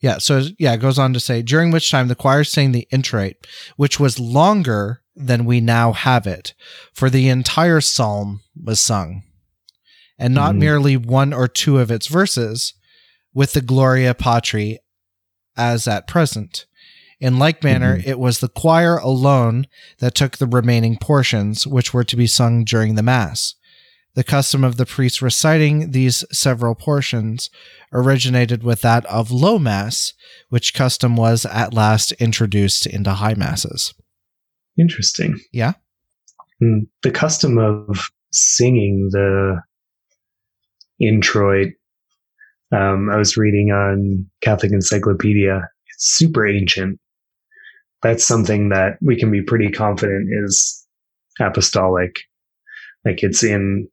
Speaker 1: yeah. So yeah, it goes on to say during which time the choir sang the introit, which was longer than we now have it, for the entire psalm was sung, and not
Speaker 2: Mhm.
Speaker 1: merely one or two of its verses, with the Gloria Patri, as at present. In like manner,
Speaker 2: Mhm.
Speaker 1: it was the choir alone that took the remaining portions, which were to be sung during the mass. The custom of the priest reciting these several portions originated with that of low mass, which custom was at last introduced into high masses.
Speaker 2: Interesting.
Speaker 1: Yeah.
Speaker 2: Mm, The custom of singing the introit, um, I was reading on Catholic Encyclopedia. It's super ancient. That's something that we can be pretty confident is apostolic. Like it's in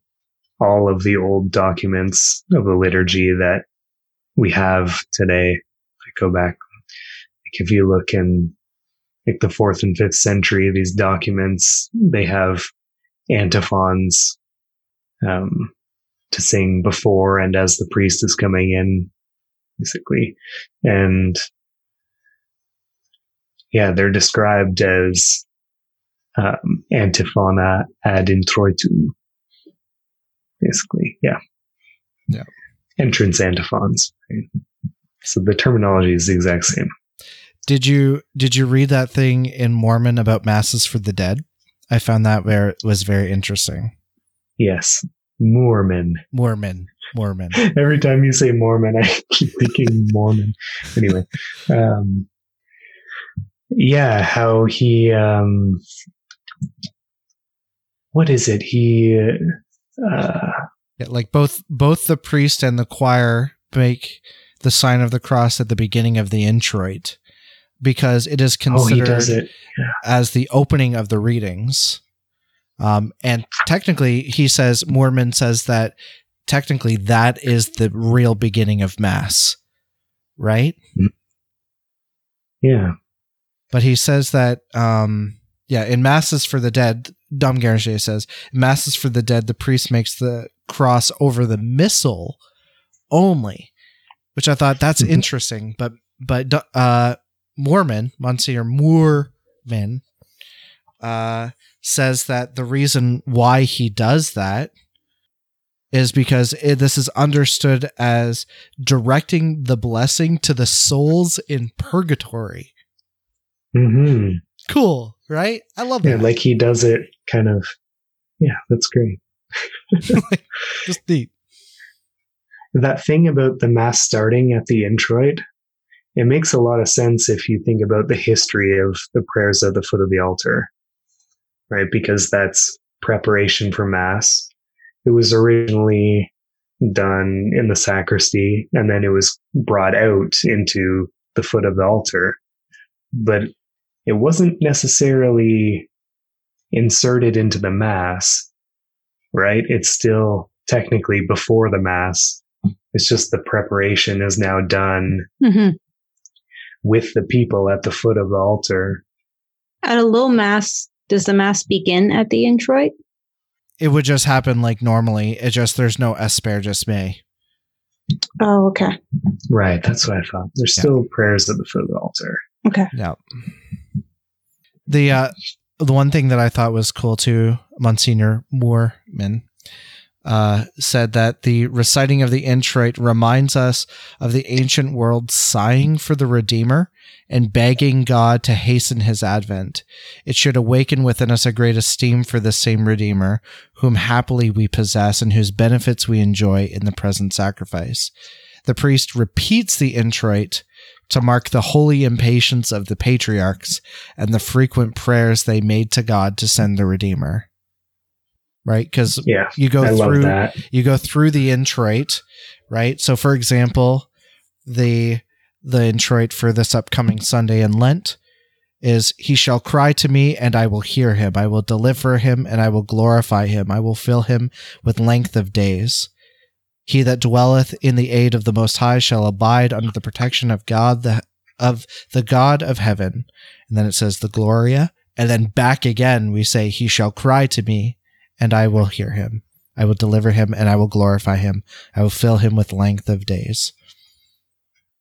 Speaker 2: all of the old documents of the liturgy that we have today. If I go back. Like if you look in like the fourth and fifth century, these documents, they have antiphons um, to sing before and as the priest is coming in, basically. And yeah, they're described as um, antiphona ad introitum. Basically, yeah.
Speaker 1: Yeah.
Speaker 2: Entrance antiphons. right? So the terminology is the exact same.
Speaker 1: Did you did you read that thing in Moorman about masses for the dead? I found that very was very interesting.
Speaker 2: Yes. Mormon.
Speaker 1: Mormon, Mormon.
Speaker 2: Every time you say Mormon, I keep thinking Mormon. Anyway, um, yeah, how he, um, what is it? He, uh,
Speaker 1: Yeah, like both both the priest and the choir make the sign of the cross at the beginning of the introit because it is
Speaker 2: oh,
Speaker 1: considered
Speaker 2: does it.
Speaker 1: as the opening of the readings. Um, and technically, he says Moorman says that technically that is the real beginning of mass, right?
Speaker 2: Yeah.
Speaker 1: But he says that um, yeah, in masses for the dead, Dom Guéranger says, Masses for the dead, the priest makes the cross over the missal only, which I thought that's
Speaker 2: Mhm.
Speaker 1: interesting. But but uh, Moorman Monsignor Moorman uh, says that the reason why he does that is because it, this is understood as directing the blessing to the souls in purgatory.
Speaker 2: hmm
Speaker 1: Cool, right? I love
Speaker 2: Yeah,
Speaker 1: that.
Speaker 2: like he does it kind of. Yeah, that's great.
Speaker 1: Just neat.
Speaker 2: that thing about the mass starting at the introit, it makes a lot of sense if you think about the history of the prayers at the foot of the altar, right? Because that's preparation for mass. It was originally done in the sacristy and then it was brought out into the foot of the altar, but it wasn't necessarily inserted into the mass, right? It's still technically before the mass. It's just the preparation is now done
Speaker 3: hmm
Speaker 2: with the people at the foot of the altar.
Speaker 3: At a low mass, does the mass begin at the introit?
Speaker 1: It would just happen like normally. It just there's no Asperges me.
Speaker 3: Oh, okay.
Speaker 2: Right. That's what I thought. There's
Speaker 1: Yeah.
Speaker 2: still prayers at the foot of the altar.
Speaker 3: Okay.
Speaker 1: Yeah. The uh the one thing that I thought was cool too, Monsignor Moorman uh, said that the reciting of the introit reminds us of the ancient world sighing for the Redeemer and begging God to hasten his advent. It should awaken within us a great esteem for the same Redeemer, whom happily we possess and whose benefits we enjoy in the present sacrifice. The priest repeats the introit to mark the holy impatience of the patriarchs and the frequent prayers they made to God to send the Redeemer. Right? Because
Speaker 2: Yeah.
Speaker 1: you go
Speaker 2: I
Speaker 1: through
Speaker 2: that.
Speaker 1: you go through the introit, right? So for example, the the introit for this upcoming Sunday in Lent is he shall cry to me and I will hear him. I will deliver him and I will glorify him. I will fill him with length of days. He that dwelleth in the aid of the most high shall abide under the protection of God the of the God of heaven. And then it says the Gloria. And then back again we say he shall cry to me and I will hear him. I will deliver him and I will glorify him. I will fill him with length of days.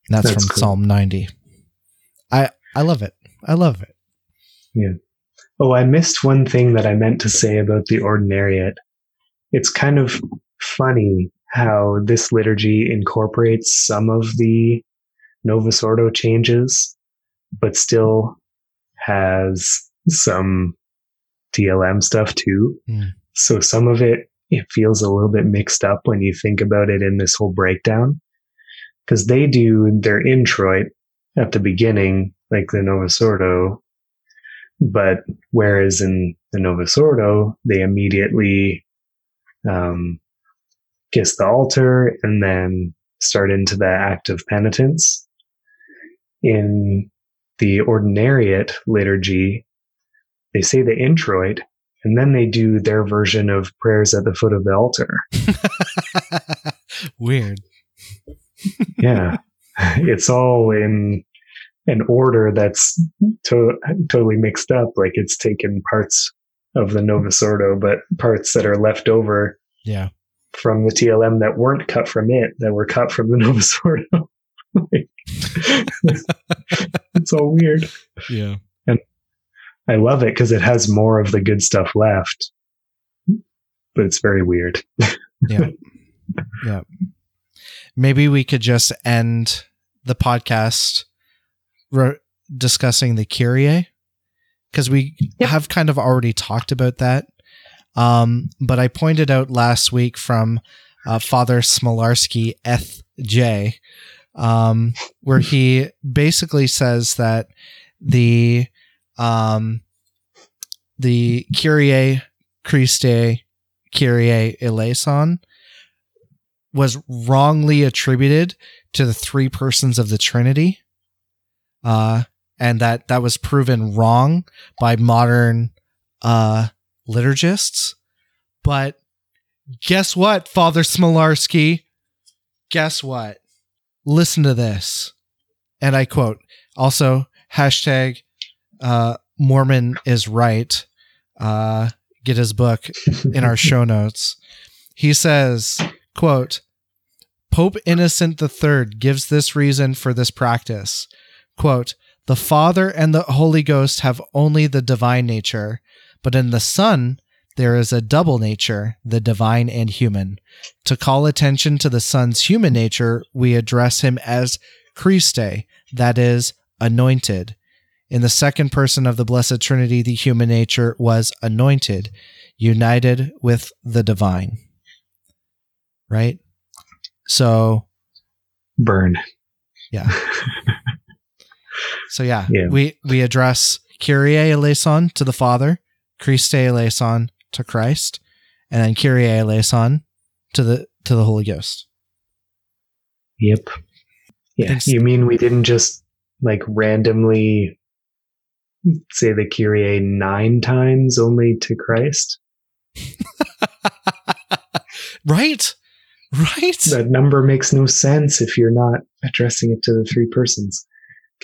Speaker 1: And that's,
Speaker 2: That's
Speaker 1: from
Speaker 2: cool.
Speaker 1: Psalm 90. I I love it. I love it. Yeah.
Speaker 2: Oh, I missed one thing that I meant to say about the ordinariate. It's kind of funny how this liturgy incorporates some of the Novus Ordo changes, but still has some TLM stuff too.
Speaker 1: Mm.
Speaker 2: So some of it, it feels a little bit mixed up when you think about it in this whole breakdown. Because they do their introit at the beginning, like the Novus Ordo, but whereas in the Novus Ordo, they immediately um, kiss the altar and then start into the act of penitence. In the Ordinariate liturgy, they say the introit and then they do their version of prayers at the foot of the altar.
Speaker 1: Weird.
Speaker 2: Yeah. it's all in an order that's to- totally mixed up. Like it's taken parts of the Novus Ordo, but parts that are left over
Speaker 1: Yeah.
Speaker 2: From the TLM that weren't cut from it, that were cut from the Novus Ordo. Like, it's all weird.
Speaker 1: Yeah.
Speaker 2: And I love it because it has more of the good stuff left, but it's very weird.
Speaker 1: Yeah. Yeah. Maybe we could just end the podcast re- discussing the Kyrie because we
Speaker 3: Yep.
Speaker 1: have kind of already talked about that. Um, but I pointed out last week from uh, Father Smolarski J, um, where he basically says that the um, the Kyrie Christe Kyrie eleison was wrongly attributed to the three persons of the Trinity, uh, and that that was proven wrong by modern uh, liturgists. But guess what, Father Smolarski? Guess what? Listen to this, and I quote. Also, hashtag uh, Moorman is right. Uh, get his book in our show notes. He says, quote, Pope Innocent III gives this reason for this practice. Quote, the Father and the Holy Ghost have only the divine nature, but in the Son there is a double nature, the divine and human. To call attention to the Son's human nature, we address him as Christe, that is, anointed. In the second person of the Blessed Trinity, the human nature was anointed, united with the divine. Right? So,
Speaker 2: Burn.
Speaker 1: yeah. So yeah,
Speaker 2: Yeah.
Speaker 1: we we address Kyrie eleison to the Father, Christe eleison to Christ, and then Kyrie eleison to the to the Holy Ghost.
Speaker 2: Yep. Yeah. You mean we didn't just like randomly say the Kyrie nine times only to Christ?
Speaker 1: right? Right?
Speaker 2: That number makes no sense if you're not addressing it to the three persons.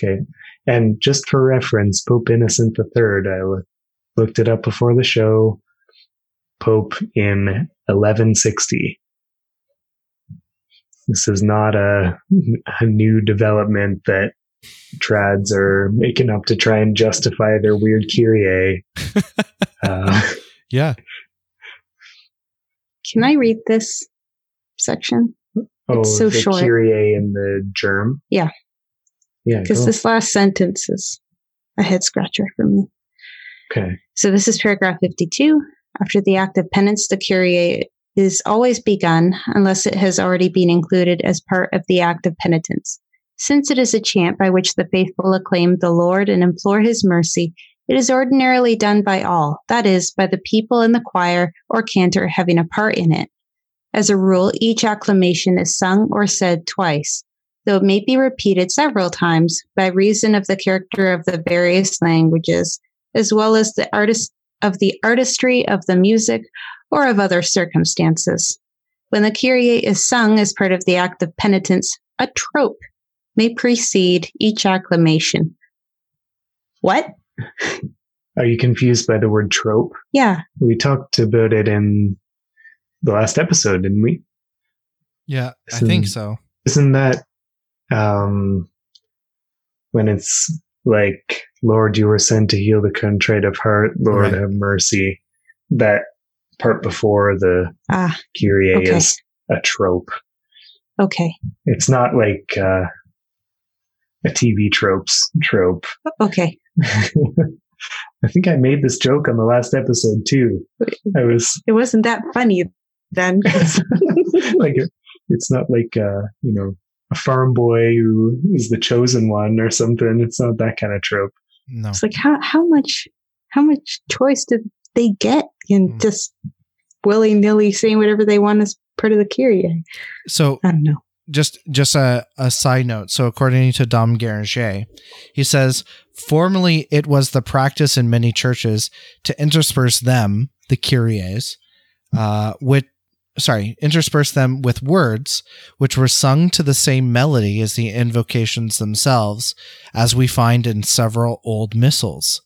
Speaker 2: Okay. And just for reference, Pope Innocent III, I looked it up before the show. Pope in 1160. This is not a, a new development that trads are making up to try and justify their weird Kyrie. Uh,
Speaker 1: yeah.
Speaker 3: Can I read this section?
Speaker 2: oh,
Speaker 3: It's so
Speaker 2: the
Speaker 3: short.
Speaker 2: Kyrie in the GIRM.
Speaker 3: Yeah.
Speaker 2: Yeah.
Speaker 3: Because this last sentence is a head scratcher for me.
Speaker 2: Okay.
Speaker 3: So this is paragraph 52. After the act of penance, the Kyrie is always begun unless it has already been included as part of the act of penitence. Since it is a chant by which the faithful acclaim the Lord and implore his mercy, it is ordinarily done by all, that is, by the people in the choir or cantor having a part in it. As a rule, each acclamation is sung or said twice, though it may be repeated several times by reason of the character of the various languages, as well as the artist of the artistry of the music or of other circumstances. When the Kyrie is sung as part of the act of penitence, a trope may precede each acclamation. What?
Speaker 2: Are you confused by the word trope?
Speaker 3: Yeah.
Speaker 2: We talked about it in the last episode, didn't we?
Speaker 1: Yeah, I think so.
Speaker 2: Isn't that um when it's like, Lord, you were sent to heal the contrite of heart, Lord,
Speaker 1: Right.
Speaker 2: have mercy. That part before the
Speaker 3: Ah,
Speaker 2: Kyrie
Speaker 3: Okay.
Speaker 2: is a trope.
Speaker 3: okay.
Speaker 2: It's not like uh, a TV tropes trope.
Speaker 3: Okay.
Speaker 2: I think I made this joke on the last episode too. I was
Speaker 3: It wasn't that funny then.
Speaker 2: like it, it's not like uh, you know a farm boy who is the chosen one or something. It's not that kind of trope.
Speaker 1: No.
Speaker 3: It's like how how much how much choice did they get in
Speaker 1: Mm.
Speaker 3: just willy nilly saying whatever they want as part of the Kyrie?
Speaker 1: So
Speaker 3: I don't know.
Speaker 1: just just a, a side note. So according to Dom Guéranger, he says formerly it was the practice in many churches to intersperse them, the Kyries, uh, with sorry, intersperse them with words which were sung to the same melody as the invocations themselves, as we find in several old missals.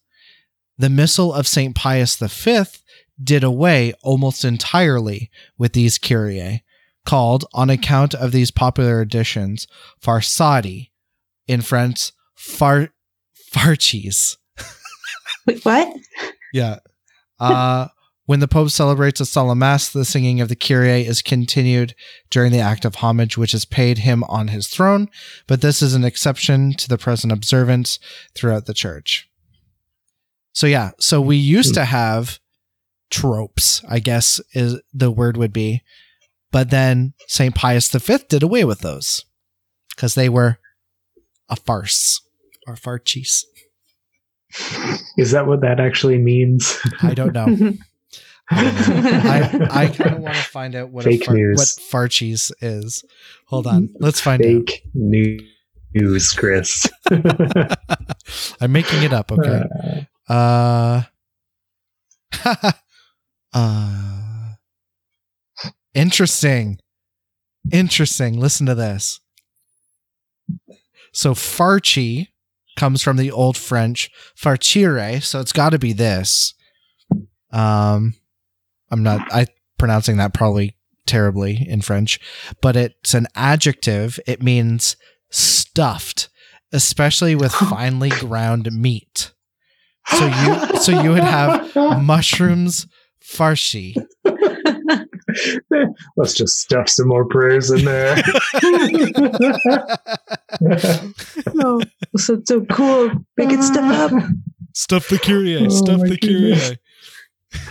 Speaker 1: The Missal of St. Pius V did away almost entirely with these Kyrie, called, on account of these popular additions, farsadi, in French, far, farchis.
Speaker 3: Wait, what?
Speaker 1: Yeah. Uh, when the Pope celebrates a solemn mass, the singing of the Kyrie is continued during the act of homage which is paid him on his throne, but this is an exception to the present observance throughout the church. So yeah, so we used to have tropes, I guess is the word would be, but then St. Pius V did away with those because they were a farce or farchis.
Speaker 2: Is that what that actually means?
Speaker 1: I don't know. I I kind of want to find out what a
Speaker 2: Fake
Speaker 1: far,
Speaker 2: news.
Speaker 1: what farchis is. Hold on, let's find out.
Speaker 2: Fake news, Chris.
Speaker 1: I'm making it up. Okay. Uh. uh. Interesting. Interesting. Listen to this. So farchi comes from the old French farcire, so it's got to be this. Um. I'm not I pronouncing that probably terribly in French, but it's an adjective. It means stuffed, especially with finely ground meat. So you so you would have mushrooms farci.
Speaker 2: Let's just stuff some more prayers in there.
Speaker 3: oh, so so cool. Make it stuff up.
Speaker 1: Stuff the Kyrie,
Speaker 2: Oh
Speaker 1: stuff the
Speaker 2: goodness.
Speaker 1: Kyrie.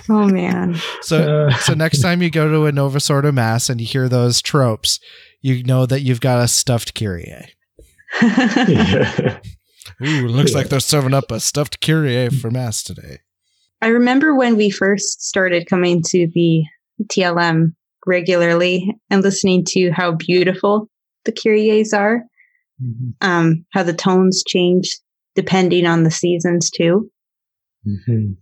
Speaker 3: Oh man.
Speaker 1: So
Speaker 2: Uh,
Speaker 1: so next time you go to a Novus Ordo mass and you hear those tropes, you know that you've got a stuffed Kyrie.
Speaker 2: yeah.
Speaker 1: Ooh, looks
Speaker 2: Yeah.
Speaker 1: like they're serving up a stuffed Kyrie for mass today.
Speaker 3: I remember when we first started coming to the TLM regularly and listening to how beautiful the Kyries are, um, how the tones change depending on the seasons too.
Speaker 2: Mhm.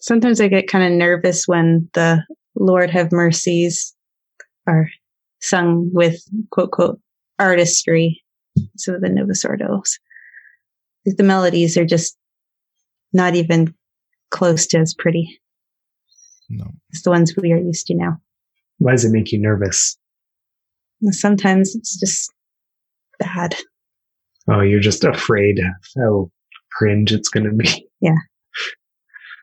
Speaker 3: Sometimes I get kind of nervous when the Lord have mercies are sung with quote quote artistry. So the Novus Ordos. The melodies are just not even close to as pretty
Speaker 1: No.
Speaker 3: as the ones we are used to now.
Speaker 2: Why does it make you nervous?
Speaker 3: Sometimes it's just bad.
Speaker 2: Oh, you're just afraid of how cringe it's going to be.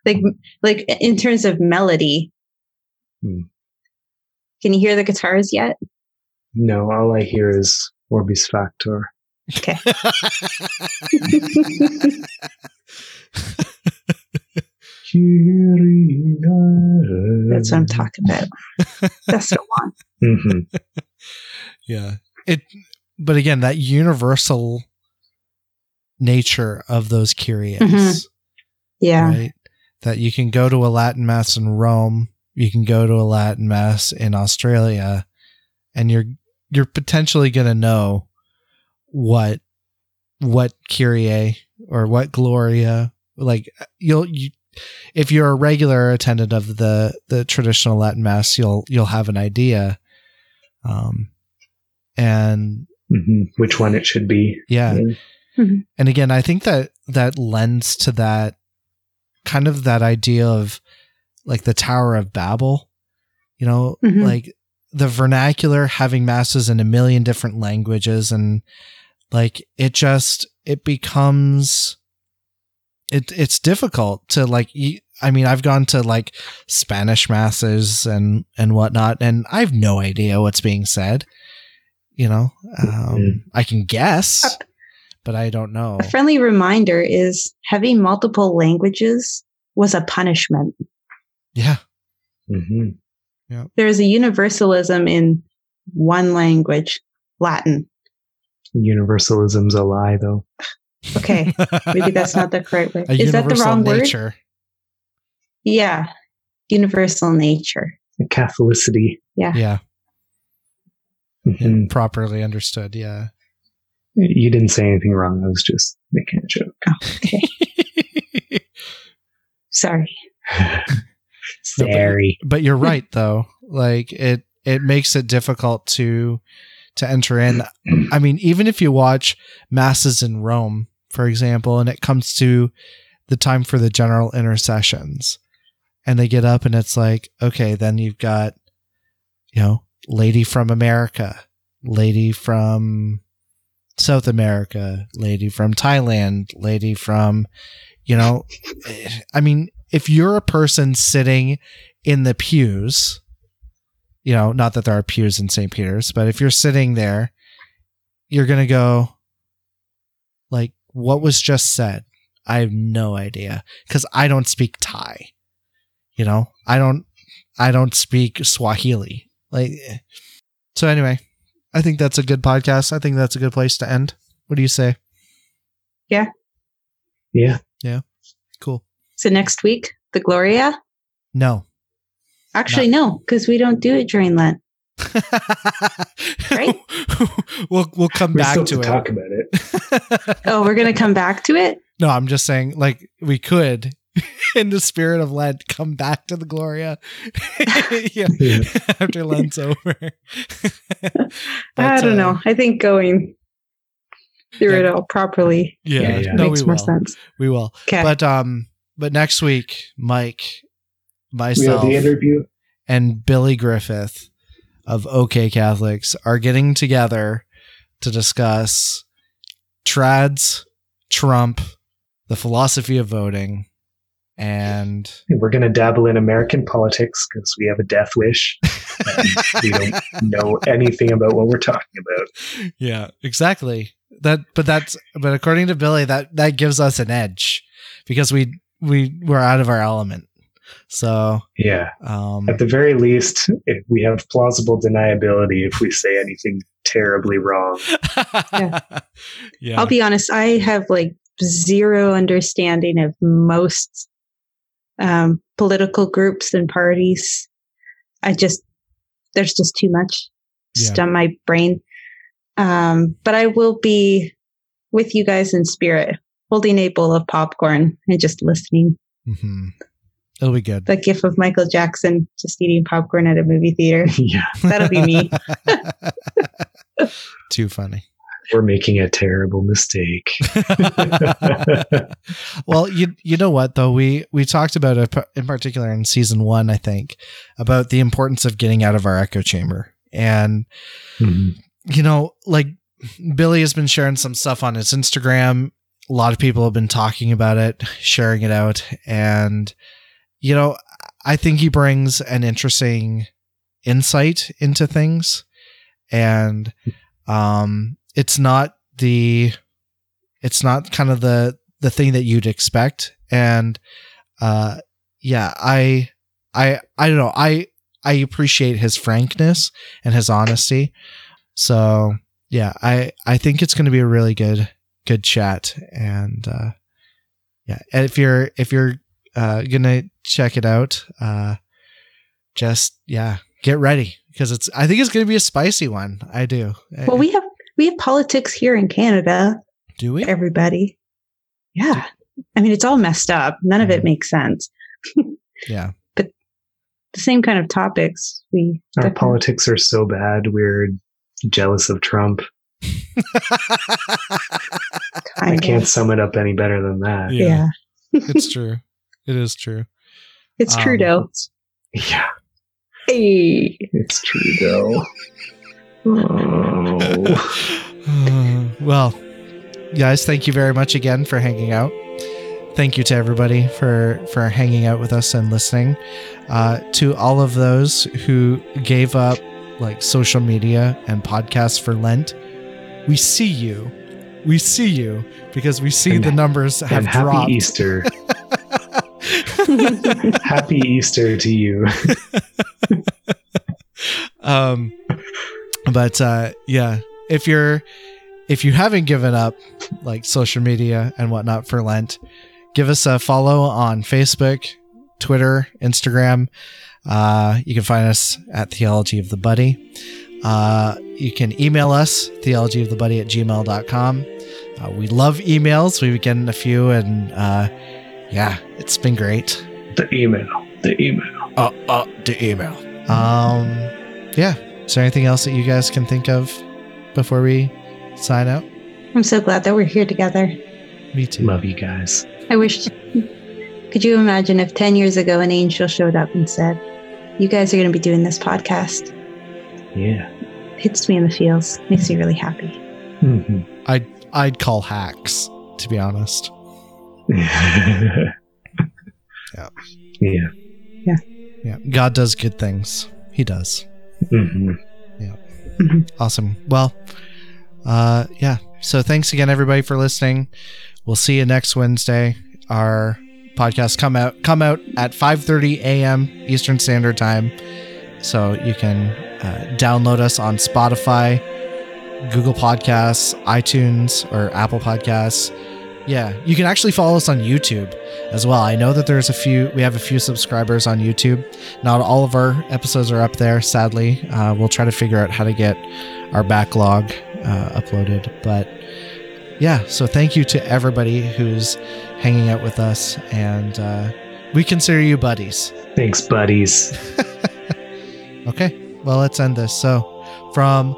Speaker 3: Like, like in terms of melody,
Speaker 2: Hmm.
Speaker 3: can you hear the guitars yet?
Speaker 2: No, all I hear is Orbis Factor.
Speaker 3: Okay. That's what I'm talking about. That's the one.
Speaker 2: hmm
Speaker 1: Yeah. It but again, that universal nature of those Kyries.
Speaker 3: Mhm. Yeah.
Speaker 1: Right? That you can go to a Latin mass in Rome, you can go to a Latin mass in Australia, and you're you're potentially gonna know what what Kyrie or what Gloria like you'll you if you're a regular attendant of the the traditional Latin mass, you'll you'll have an idea. Um and
Speaker 2: hmm Which one it should be.
Speaker 1: yeah,
Speaker 2: Yeah.
Speaker 1: and again i think that that lends to that kind of that idea of like the tower of babel you know
Speaker 3: Mhm.
Speaker 1: like the vernacular having masses in a million different languages and like it just it becomes it it's difficult to like I mean i've gone to like spanish masses and and whatnot and i have no idea what's being said you know um
Speaker 2: Mhm.
Speaker 1: i can guess but i don't know
Speaker 3: A friendly reminder is having multiple languages was a punishment.
Speaker 1: yeah
Speaker 2: hmm
Speaker 3: There is a universalism in one language, Latin.
Speaker 2: Universalism's a lie, though.
Speaker 3: Okay, maybe that's not the correct way.
Speaker 1: a
Speaker 3: Is that the
Speaker 1: universal
Speaker 3: wrong word? Yeah, universal nature.
Speaker 2: The Catholicity.
Speaker 1: yeah
Speaker 2: Mhm.
Speaker 1: properly understood yeah
Speaker 2: You didn't say anything wrong. I was just making a joke.
Speaker 3: Oh, okay, Sorry.
Speaker 2: Sorry.
Speaker 1: but you're right though like it it makes it difficult to to enter in i mean even if you watch masses in rome for example and it comes to the time for the general intercessions and they get up and it's like okay then you've got you know lady from america lady from south america lady from thailand lady from you know eh, i mean if you're a person sitting in the pews, you know, not that there are pews in St. Peter's, but if you're sitting there, you're going to go, like, what was just said? I have no idea because I don't speak Thai. You know, I don't, I don't speak Swahili. Like, eh. so anyway, I think that's a good podcast. I think that's a good place to end. What do you say?
Speaker 2: Yeah. Yeah. Yeah.
Speaker 1: Cool.
Speaker 3: So next week, the Gloria?
Speaker 1: No.
Speaker 3: Actually, no, because we don't do it during Lent. Right?
Speaker 1: we'll we'll come
Speaker 2: We
Speaker 1: back
Speaker 2: still
Speaker 1: to it.
Speaker 2: to talk about it.
Speaker 3: Oh, we're going to come back to it?
Speaker 1: No, I'm just saying, like, we could, in the spirit of Lent, come back to the Gloria yeah,
Speaker 2: Yeah.
Speaker 1: after Lent's over.
Speaker 3: I don't
Speaker 1: uh,
Speaker 3: know. I think going through
Speaker 1: Yeah.
Speaker 3: it all properly
Speaker 1: Yeah,
Speaker 2: Yeah, yeah.
Speaker 1: no,
Speaker 3: makes
Speaker 1: we
Speaker 3: more
Speaker 1: will.
Speaker 3: sense.
Speaker 1: We will.
Speaker 3: Okay.
Speaker 1: But um, but next week, Mike, myself,
Speaker 2: the interview.
Speaker 1: and Billy Griffith of OK Catholics are getting together to discuss trads, Trump, the philosophy of voting, and
Speaker 2: We're going to dabble in American politics because we have a death wish. and we don't know anything about what we're talking about.
Speaker 1: yeah, exactly. That, but that's, but according to Billy, that that gives us an edge because we we we're out of our element. So,
Speaker 2: Yeah.
Speaker 1: um,
Speaker 2: At the very least, if we have plausible deniability if we say anything terribly wrong.
Speaker 1: yeah,
Speaker 3: I'll be honest, I have like zero understanding of most um, political groups and parties. I just, there's just too much
Speaker 1: Yeah.
Speaker 3: just on my brain. Um, but I will be with you guys in spirit, holding a bowl of popcorn and just listening.
Speaker 1: Mm-hmm. It'll be good.
Speaker 3: The gif of Michael Jackson just eating popcorn at a movie theater.
Speaker 2: yeah.
Speaker 3: That'll be me.
Speaker 1: Too funny.
Speaker 2: We're making a terrible mistake.
Speaker 1: well, you you know what though we we talked about it in particular in season one, I think, about the importance of getting out of our echo chamber, and
Speaker 2: Mhm.
Speaker 1: you know, like Billy has been sharing some stuff on his Instagram. A lot of people have been talking about it, sharing it out, and you know, I think he brings an interesting insight into things, and um, it's not the it's not kind of the the thing that you'd expect. And uh yeah i i i don't know. I i appreciate his frankness and his honesty. So yeah i i think it's going to be a really good good chat. And uh yeah and if you're if you're uh gonna check it out uh just yeah get ready. Because it's i think it's gonna be a spicy one. I do.
Speaker 3: Well, we have we have politics here in Canada.
Speaker 1: do we
Speaker 3: Everybody, yeah. I mean, it's all messed up. None of it
Speaker 1: Mhm.
Speaker 3: makes sense.
Speaker 1: yeah But
Speaker 3: The same kind of topics. We
Speaker 2: Our
Speaker 3: definitely-
Speaker 2: politics are so bad. We're jealous of Trump. I can't sum it up any better than that.
Speaker 3: Yeah,
Speaker 1: it's true it is true
Speaker 3: it's
Speaker 1: Um,
Speaker 3: Trudeau.
Speaker 2: Yeah,
Speaker 3: Hey,
Speaker 2: it's Trudeau. Oh.
Speaker 1: Well, guys, thank you very much again for hanging out. Thank you to everybody for for hanging out with us and listening. Uh, to all of those who gave up like social media and podcasts for Lent, we see you. We see you because we see
Speaker 2: And-
Speaker 1: the numbers have
Speaker 2: happy
Speaker 1: dropped.
Speaker 2: Easter. happy Easter to you.
Speaker 1: um but uh yeah if you're if you haven't given up like social media and whatnot for lent give us a follow on facebook twitter instagram uh you can find us at theology of the buddy uh you can email us theology of the buddy at gmail.com uh, we love emails we've been getting a few and uh yeah it's been great
Speaker 2: The email. The email.
Speaker 1: uh, uh, the email. Um, yeah. Is there anything else that you guys can think of before we sign out?
Speaker 3: I'm so glad that we're here together.
Speaker 1: Me too.
Speaker 2: Love you guys.
Speaker 3: I wish. Could you imagine if 10 years ago an angel showed up and said, You guys are going to be doing this podcast?
Speaker 2: Yeah.
Speaker 3: Hits me in the feels. Makes me really happy.
Speaker 2: Mhm.
Speaker 1: I'd I'd call hacks to be honest. yeah.
Speaker 2: yeah. Yeah.
Speaker 1: Yeah, God does good things. He does.
Speaker 2: Hmm
Speaker 1: Awesome. Well, uh, yeah. So thanks again, everybody, for listening. We'll see you next Wednesday. Our podcast come out come out at 5:30 a.m. Eastern Standard Time, so you can uh, download us on Spotify, Google Podcasts, iTunes, or Apple Podcasts. Yeah, you can actually follow us on YouTube as well. I know that there's a few. We have a few subscribers on YouTube. Not all of our episodes are up there, sadly. Uh, we'll try to figure out how to get our backlog uh, uploaded. But yeah, so thank you to everybody who's hanging out with us, and uh, we consider you buddies.
Speaker 2: Thanks, buddies.
Speaker 1: Okay, well, let's end this. So, from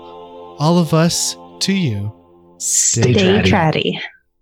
Speaker 1: all of us to you,
Speaker 2: Stay
Speaker 3: Stay
Speaker 2: chatty.
Speaker 3: chatty.